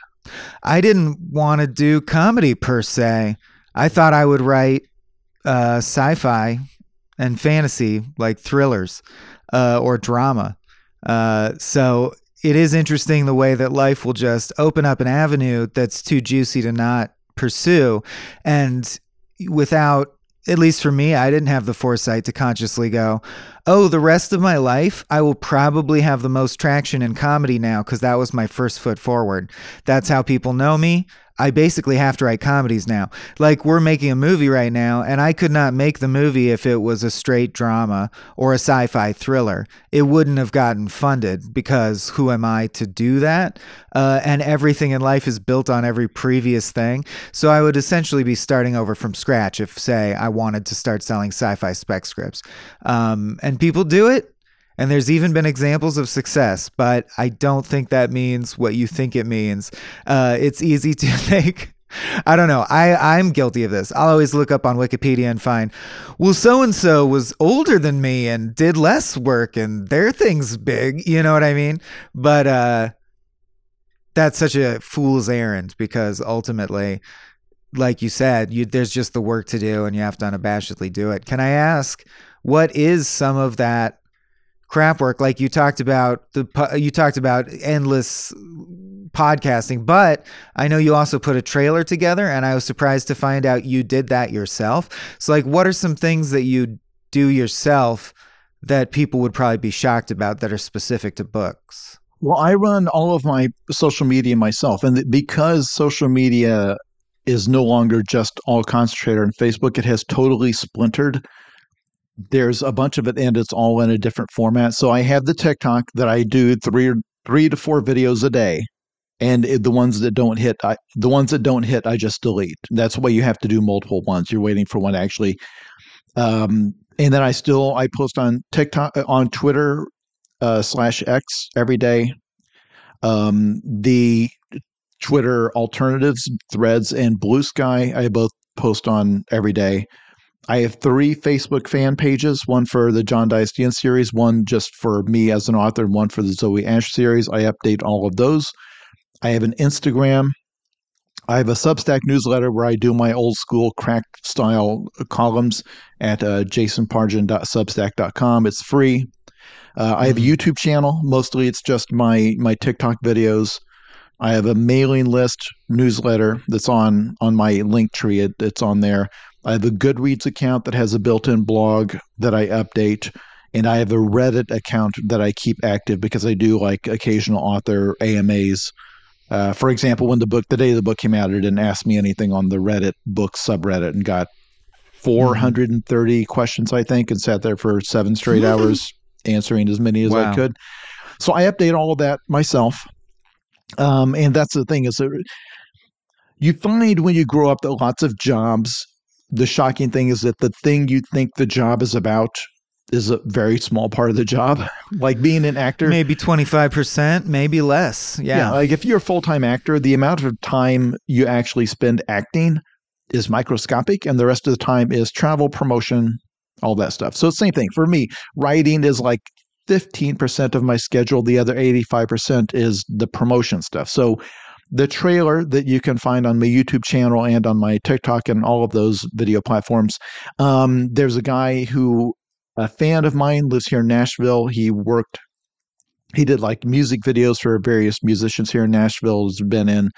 I didn't want to do comedy per se. I thought I would write uh, sci-fi and fantasy, like thrillers uh, or drama. Uh, so it is interesting the way that life will just open up an avenue that's too juicy to not pursue, and without. At least for me, I didn't have the foresight to consciously go, oh, the rest of my life, I will probably have the most traction in comedy now because that was my first foot forward. That's how people know me. I basically have to write comedies now. Like we're making a movie right now, and I could not make the movie if it was a straight drama or a sci-fi thriller. It wouldn't have gotten funded because who am I to do that? Uh, and everything in life is built on every previous thing. So I would essentially be starting over from scratch if, say, I wanted to start selling sci-fi spec scripts. Um, and people do it and there's even been examples of success, but I don't think that means what you think it means. Uh, it's easy to <laughs> think. I don't know. I, I'm guilty of this. I'll always look up on Wikipedia and find, well, so and so was older than me and did less work and their thing's big. You know what I mean? But uh, that's such a fool's errand because ultimately, like you said, you, there's just the work to do and you have to unabashedly do it. Can I ask, what is some of that crap work? Like you talked about the you talked about endless podcasting but i know you also put a trailer together and i was surprised to find out you did that yourself. So like what are some things that you do yourself that people would probably be shocked about that are specific to books? Well i run all of my social media myself and because social media is no longer just all concentrated on facebook it has totally splintered there's a bunch of it and it's all in a different format. So I have the TikTok that I do three three to four videos a day. And it, the ones that don't hit, I, the ones that don't hit, I just delete. That's why you have to do multiple ones. You're waiting for one actually. Um, and then I still I post on TikTok uh, on Twitter uh, slash X every day. Um, the Twitter alternatives, Threads, and Blue Sky I both post on every day. I have three Facebook fan pages one for the John Dies at the End series, one just for me as an author, and one for the Zoey Ashe series. I update all of those. I have an Instagram. I have a Substack newsletter where I do my old school Cracked style columns at uh, jasonpargin.substack.com. It's free. Uh, I have a mm-hmm. YouTube channel. Mostly it's just my my TikTok videos. I have a mailing list newsletter that's on on my link tree. It, it's on there. I have a Goodreads account that has a built in blog that I update. And I have a Reddit account that I keep active because I do like occasional author AMAs. Uh, for example, when the book, the day the book came out, it didn't ask me anything on the Reddit book subreddit and got 430 mm-hmm. questions, I think, and sat there for seven straight hours answering as many as wow. I could. So I update all of that myself. Um, and that's the thing is that you find when you grow up that lots of jobs the shocking thing is that the thing you think the job is about is a very small part of the job. <laughs> Like being an actor, maybe 25%, maybe less. Yeah. yeah like if you're a full time actor, the amount of time you actually spend acting is microscopic, and the rest of the time is travel, promotion, all that stuff. So, same thing for me. Writing is like 15% of my schedule, the other 85% is the promotion stuff. So, the trailer that you can find on my YouTube channel and on my TikTok and all of those video platforms. Um, there's a guy who, a fan of mine, lives here in Nashville. He worked, he did like music videos for various musicians here in Nashville. Has been in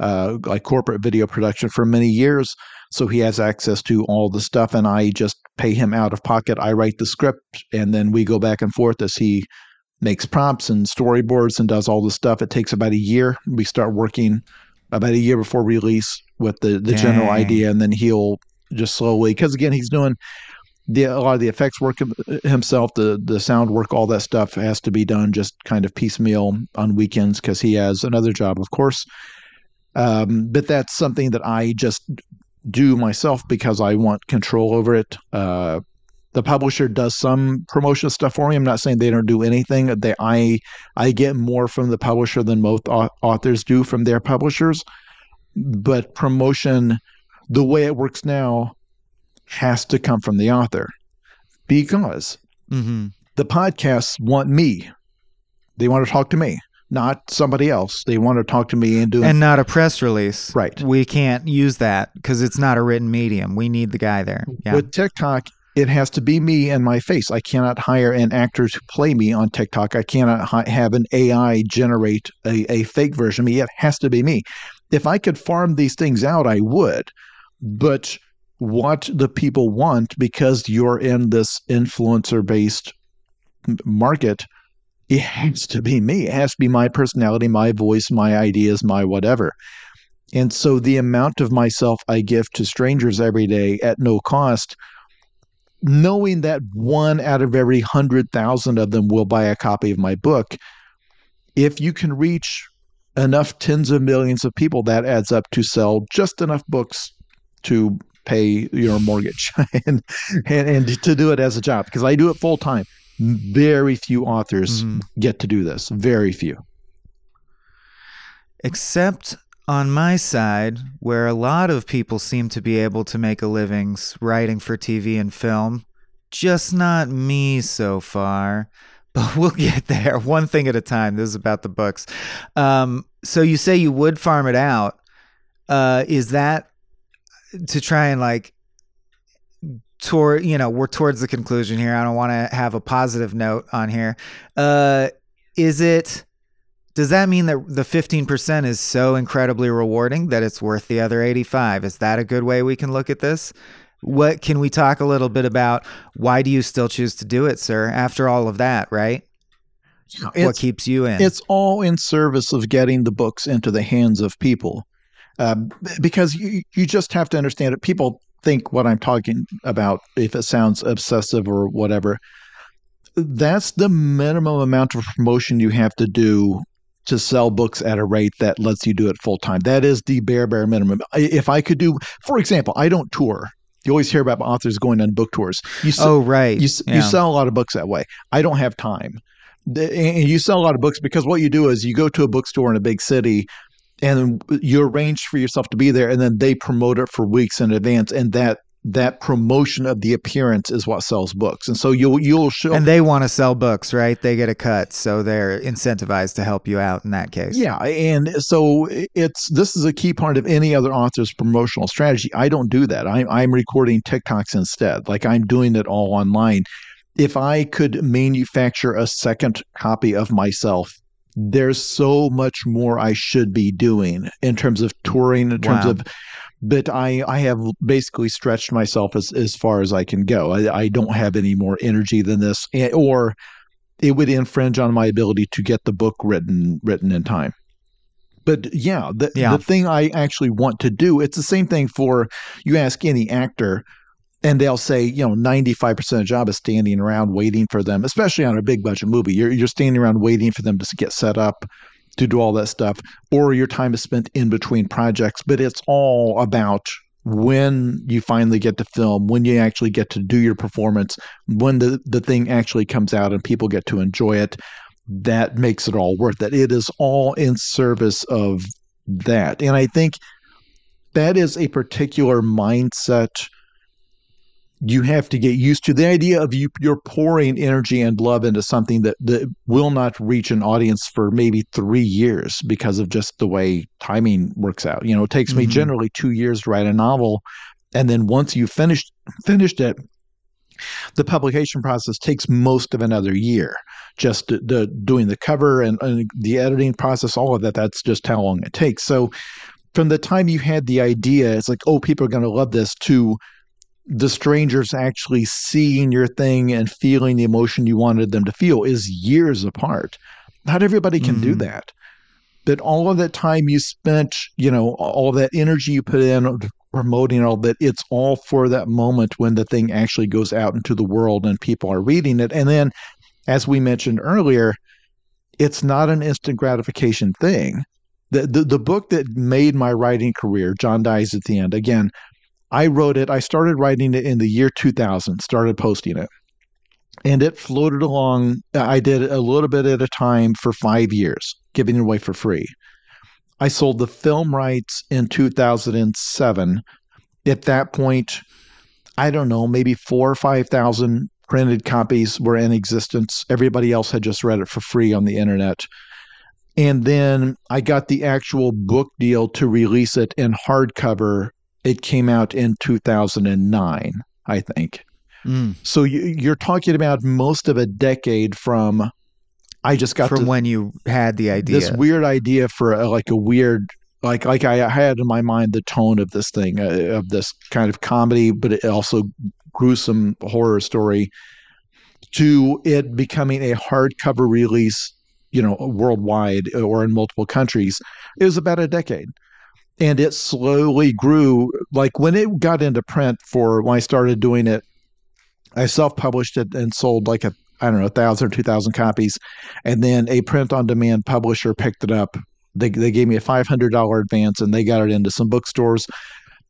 uh, like corporate video production for many years. So he has access to all the stuff, and I just pay him out of pocket. I write the script, and then we go back and forth as he makes prompts and storyboards and does all the stuff. It takes about a year. We start working about a year before release with the the Dang. general idea, and then he'll just slowly because again he's doing the a lot of the effects work himself, the the sound work, all that stuff has to be done just kind of piecemeal on weekends because he has another job, of course. Um, but that's something that I just do myself because I want control over it. Uh, the publisher does some promotion stuff for me. I'm not saying they don't do anything. They I I get more from the publisher than most authors do from their publishers. But promotion, the way it works now, has to come from the author because mm-hmm. the podcasts want me. They want to talk to me, not somebody else. They want to talk to me and do and not a press release. Right. We can't use that because it's not a written medium. We need the guy there. Yeah. With TikTok, it has to be me and my face. I cannot hire an actor to play me on TikTok. I cannot hi- have an AI generate a, a fake version of me. It has to be me. If I could farm these things out, I would. But what the people want, because you're in this influencer based market, it has to be me. It has to be my personality, my voice, my ideas, my whatever. And so the amount of myself I give to strangers every day at no cost, knowing that one out of every hundred thousand of them will buy a copy of my book, if you can reach enough tens of millions of people, that adds up to sell just enough books to pay your mortgage <laughs> and, and, and to do it as a job because I do it full time. Very few authors mm-hmm. get to do this. Very few. Except on my side, where a lot of people seem to be able to make a living writing for TV and film, just not me so far. <laughs> But we'll get there <laughs> one thing at a time. This is about the books. Um, so you say you would farm it out. Uh, is that to try and like toward you know we're towards the conclusion here. I don't want to have a positive note on here. Uh, is it? Does that mean that the 15% is so incredibly rewarding that it's worth the other 85? Is that a good way we can look at this? What can we talk a little bit about? Why do you still choose to do it, sir? After all of that, right? what keeps you in? It's all in service of getting the books into the hands of people. Uh, because you, you just have to understand it. People think what I'm talking about, if it sounds obsessive or whatever, that's the minimum amount of promotion you have to do to sell books at a rate that lets you do it full time. That is the bare, bare minimum. If I could do, for example, I don't tour. You always hear about authors going on book tours. You sell, oh, right. You, yeah. you sell a lot of books that way. I don't have time. And you sell a lot of books because what you do is you go to a bookstore in a big city and you arrange for yourself to be there and then they promote it for weeks in advance and that that promotion of the appearance is what sells books. And so you'll you'll show and they want to sell books right? They get a cut so they're incentivized to help you out in that case. Yeah and so it's this is a key part of any other author's promotional strategy. I don't do that. I'm, I'm recording tiktoks instead. Like i'm doing it all online. If i could manufacture a second copy of myself there's so much more I should be doing in terms of touring, in terms wow. of but I, I have basically stretched myself as, as far as I can go. I, I don't have any more energy than this, eh, or it would infringe on my ability to get the book written written in time. But yeah, the, yeah. the thing I actually want to do, it's the same thing for you ask any actor and they'll say, you know, 95% of the job is standing around waiting for them, especially on a big budget movie. You're, you're standing around waiting for them to get set up to do all that stuff, or your time is spent in between projects. But it's all about when you finally get to film, when you actually get to do your performance, when the, the thing actually comes out and people get to enjoy it. That makes it all worth it. It is all in service of that. And I think that is a particular mindset you have to get used to the idea of you you're pouring energy and love into something that, that will not reach an audience for maybe three years because of just the way timing works out. You know, it takes mm-hmm. me generally two years to write a novel, and then once you've finished finished it, the publication process takes most of another year. Just the, the doing the cover and, and the editing process, all of that. That's just how long it takes. So from the time you had the idea, it's like, oh, people are going to love this, to the strangers actually seeing your thing and feeling the emotion you wanted them to feel is years apart. Not everybody can mm-hmm. do that. But all of that time you spent, you know, all that energy you put in promoting all that, it's all for that moment when the thing actually goes out into the world and people are reading it. And then, as we mentioned earlier, it's not an instant gratification thing. The, the, the book that made my writing career, John Dies at the End, again, I wrote it, I started writing it in the year 2000, started posting it. And it floated along. Uh, I did a little bit at a time for five years, giving it away for free. I sold the film rights in 2007. At that point, I don't know, maybe four or 5,000 printed copies were in existence. Everybody else had just read it for free on the internet. And then I got the actual book deal to release it in hardcover it came out in 2009, I think. Mm. So you, are talking about most of a decade from I just got from to, when you had the idea. This weird idea for a, like a weird like like I had in my mind the tone of this thing uh, of this kind of comedy, but it also gruesome horror story. to it becoming a hardcover release, you know, worldwide or in multiple countries, it was about a decade. And it slowly grew. Like when it got into print for when I started doing it, I self published it and sold like a, I don't know, a thousand or two thousand copies. And then a print on demand publisher picked it up. They, they gave me a $500 advance and they got it into some bookstores.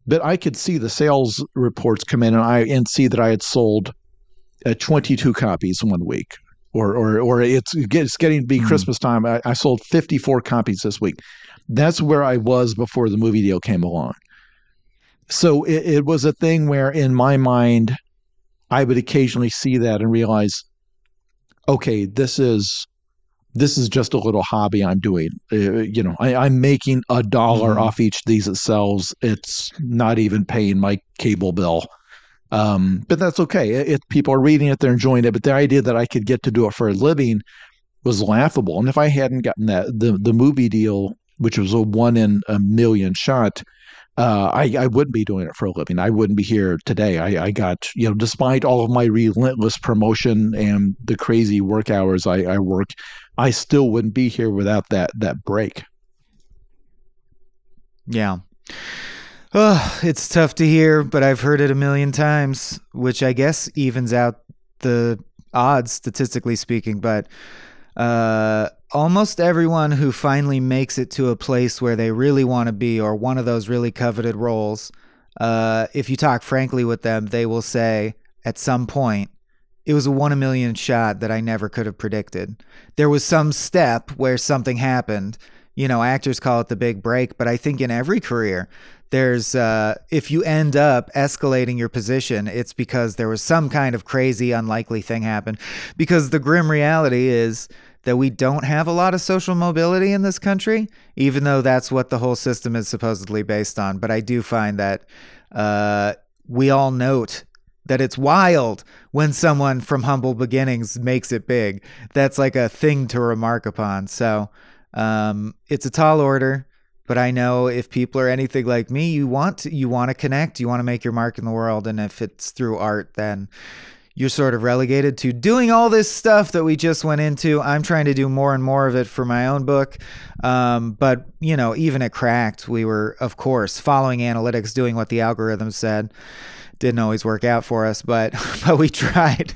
But I could see the sales reports come in and I and see that I had sold uh, 22 copies one week, or or or it's it's getting to be mm-hmm. Christmas time. I, I sold 54 copies this week. That's where I was before the movie deal came along. So it, it was a thing where, in my mind, I would occasionally see that and realize, okay, this is this is just a little hobby I'm doing. Uh, you know, I, am making a dollar mm-hmm. off each of these it sells. It's not even paying my cable bill. Um, but that's okay. If people are reading it, they're enjoying it. But the idea that I could get to do it for a living was laughable. And if I hadn't gotten that the the movie deal, which was a one in a million shot, uh, I, I wouldn't be doing it for a living. I wouldn't be here today. I, I got, you know, despite all of my relentless promotion and the crazy work hours I, I work, I still wouldn't be here without that that break. Yeah. Oh, it's tough to hear, but I've heard it a million times, which I guess evens out the odds statistically speaking. But uh, almost everyone who finally makes it to a place where they really want to be or one of those really coveted roles, uh, if you talk frankly with them, they will say at some point, it was a one a million shot that I never could have predicted. There was some step where something happened. You know, actors call it the big break, but I think in every career, there's uh, if you end up escalating your position, it's because there was some kind of crazy, unlikely thing happen. Because the grim reality is that we don't have a lot of social mobility in this country, even though that's what the whole system is supposedly based on. But I do find that uh, we all note that it's wild when someone from humble beginnings makes it big. That's like a thing to remark upon. So um, it's a tall order. But I know if people are anything like me, you want to, you want to connect, you want to make your mark in the world, and if it's through art, then you're sort of relegated to doing all this stuff that we just went into. I'm trying to do more and more of it for my own book. Um, but, you know, even at Cracked, we were, of course, following analytics, doing what the algorithm said. Didn't always work out for us, but <laughs> but we tried.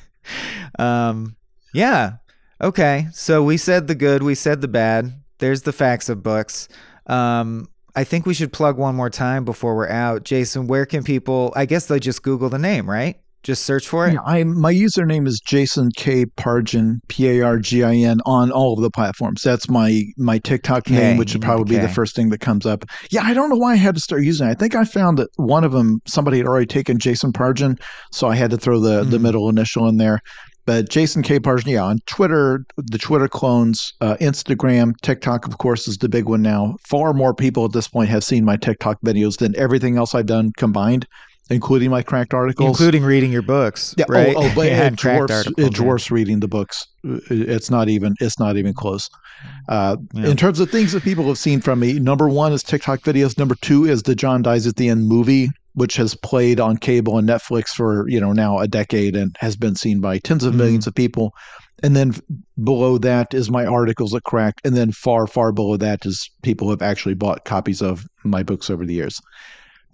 Um, yeah. Okay. So we said the good, we said the bad. There's the facts of books. Um, I think we should plug one more time before we're out. Jason, where can people? I guess they just Google the name, right? Just search for it. Yeah, I my username is Jason K Pargin P A R G I N on all of the platforms. That's my my TikTok K, name, which would probably be the first thing that comes up. Yeah, I don't know why I had to start using it. I think I found that one of them somebody had already taken Jason Pargin, so I had to throw the mm. the hmm. middle initial in there. But Jason K. Pargin, on Twitter, the Twitter clones, uh, Instagram, TikTok, of course, is the big one now. Far more people at this point have seen my TikTok videos than everything else I've done combined, including my cracked articles, including reading your books. Yeah, oh, right? oh, oh but <laughs> it, dwarfs, it dwarfs reading the books. It's not even. It's not even close. Uh, yeah. In terms of things that people have seen from me, number one is TikTok videos. Number two is the John dies at the end movie which has played on cable and Netflix for you know now a decade and has been seen by tens of 1000000s mm-hmm. of people. And then below that is my articles at Cracked, and then far far below that is people who have actually bought copies of my books over the years.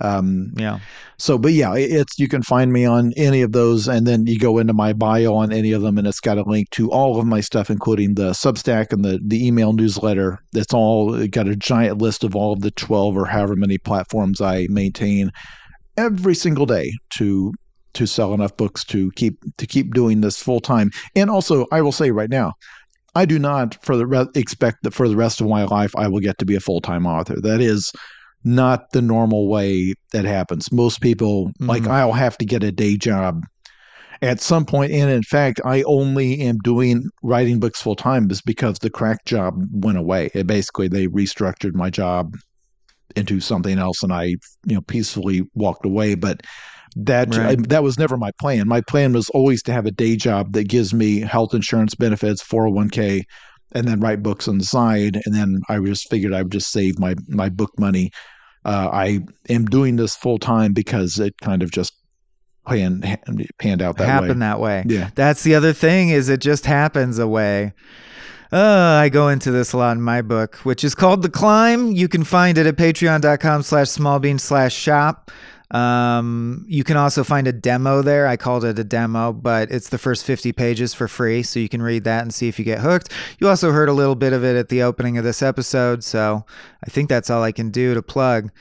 Um, yeah. So, but yeah, it's you can find me on any of those, and then you go into my bio on any of them, and it's got a link to all of my stuff, including the Substack and the the email newsletter. It's all got a giant list of all of the twelve or however many platforms I maintain every single day to to sell enough books to keep to keep doing this full time. And also, I will say right now, I do not for the re- expect that for the rest of my life I will get to be a full time author. That is not the normal way that happens. Most people mm-hmm. like I'll have to get a day job at some point and in fact i only am doing writing books full time is because the Cracked job went away it basically they restructured my job into something else and I, you know, peacefully walked away. But that right. I, that was never my plan. My plan was always to have a day job that gives me health insurance benefits, 401k, and then write books on the side. And then I just figured I would just save my my book money. Uh, I am doing this full time because it kind of just planned panned out that way happen way. that way. Yeah. That's the other thing is it just happens a way. Uh, I go into this a lot in my book, which is called The Climb. You can find it at patreon.com slash smallbeans slash shop. Um, you can also find a demo there. I called it a demo, but it's the first 50 pages for free, so you can read that and see if you get hooked. You also heard a little bit of it at the opening of this episode, so I think that's all I can do to plug.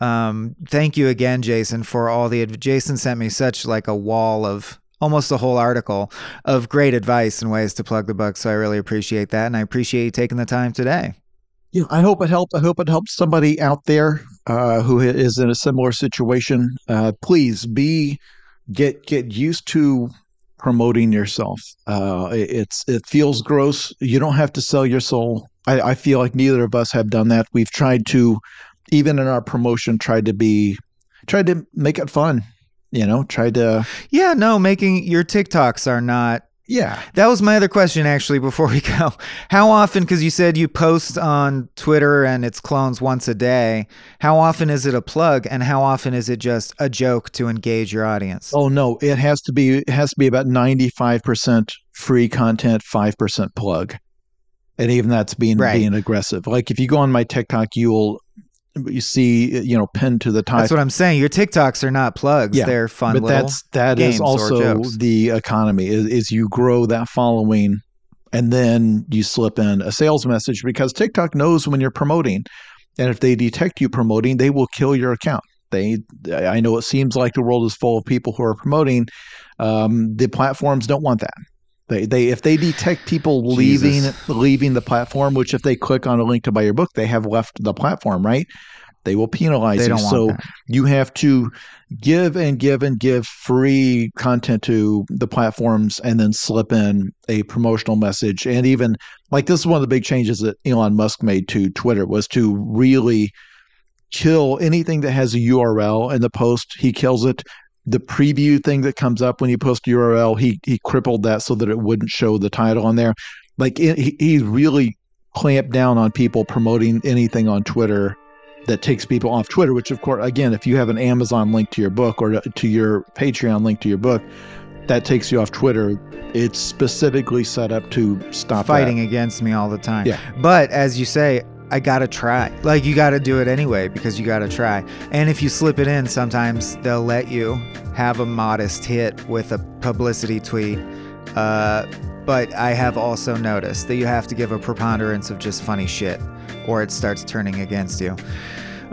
Um, thank you again, Jason, for all the. Jason sent me such like a wall of almost a whole article of great advice and ways to plug the book. So I really appreciate that, and I appreciate you taking the time today. Yeah, I hope it helped. I hope it helps somebody out there uh, who is in a similar situation. Uh, please be get get used to promoting yourself. Uh, it- it's it feels gross. You don't have to sell your soul. I, I feel like neither of us have done that. We've tried to, even in our promotion, tried to be tried to make it fun. You know, tried to Yeah, no, making your TikToks are not. yeah. That was my other question actually before we <laughs> go. How often, because you said you post on Twitter and its clones once a day, how often is it a plug and how often is it just a joke to engage your audience? Oh no, it has to be it has to be about 95% free content, 5% plug. And even that's being Right. being aggressive. Like if you go on my TikTok, you'll you see you know pinned to the top. That's what I'm saying. Your TikToks are not plugs. Yeah, They're fun but that's that is also the economy is, is you grow that following and then you slip in a sales message because TikTok knows when you're promoting. And if they detect you promoting, they will kill your account. They I know it seems like the world is full of people who are promoting. Um, the platforms don't want that. They, they if they detect people leaving Jesus. leaving the platform, which if they click on a link to buy your book, they have left the platform, right? They will penalize they you. so that. you have to give and give and give free content to the platforms and then slip in a promotional message and even like this is one of the big changes that Elon Musk made to Twitter was to really kill anything that has a URL in the post he kills it the preview thing that comes up when you post a URL he he crippled that so that it wouldn't show the title on there like it, he, he really clamped down on people promoting anything on Twitter that takes people off Twitter, which of course, again, if you have an Amazon link to your book or to your Patreon link to your book, that takes you off Twitter. It's specifically set up to stop fighting against me all the time. Yeah. But as you say, I gotta try. Like you gotta do it anyway because you gotta try. And if you slip it in, sometimes they'll let you have a modest hit with a publicity tweet. Uh, but I have also noticed that you have to give a preponderance of just funny shit, or it starts turning against you.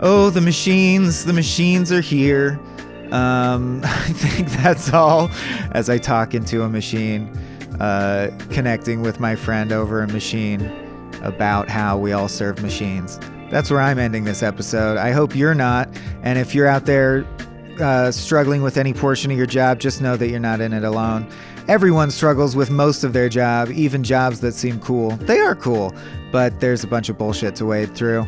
Oh, the machines! The machines are here. Um, <laughs> I think that's all. As I talk into a machine, uh, connecting with my friend over a machine about how we all serve machines. That's where I'm ending this episode. I hope you're not. And if you're out there uh, struggling with any portion of your job, just know that you're not in it alone. Everyone struggles with most of their job, even jobs that seem cool. They are cool, but there's a bunch of bullshit to wade through.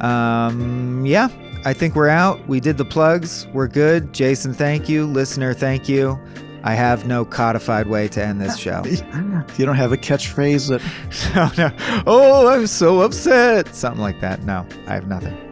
Um, yeah, I think we're out. We did the plugs. We're good. Jason, thank you. Listener, thank you. I have no codified way to end this <laughs> show. You don't have a catchphrase that <laughs> no, no. Oh, I'm so upset. Something like that. No, I have nothing.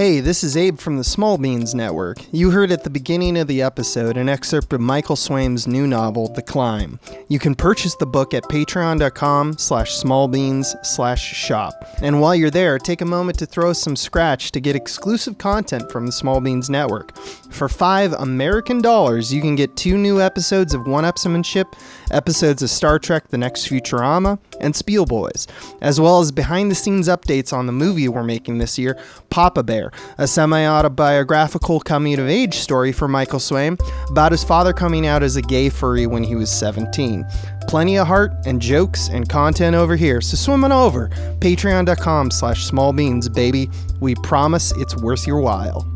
Hey, this is Abe from the Small Beans Network. You heard at the beginning of the episode an excerpt of Michael Swaim's new novel, The Climb. You can purchase the book at patreon.com slash smallbeans slash shop. And while you're there, take a moment to throw some scratch to get exclusive content from the Small Beans Network. For five American dollars, you can get two new episodes of One Upsmanship, episodes of Star Trek The Next Futurama, and Spiel Boys, as well as behind the scenes updates on the movie we're making this year, Papa Bear, a semi autobiographical coming of age story for Michael Swaim about his father coming out as a gay furry when he was 17. Plenty of heart and jokes and content over here, so swim on over. Patreon.com slash smallbeans, baby. We promise it's worth your while.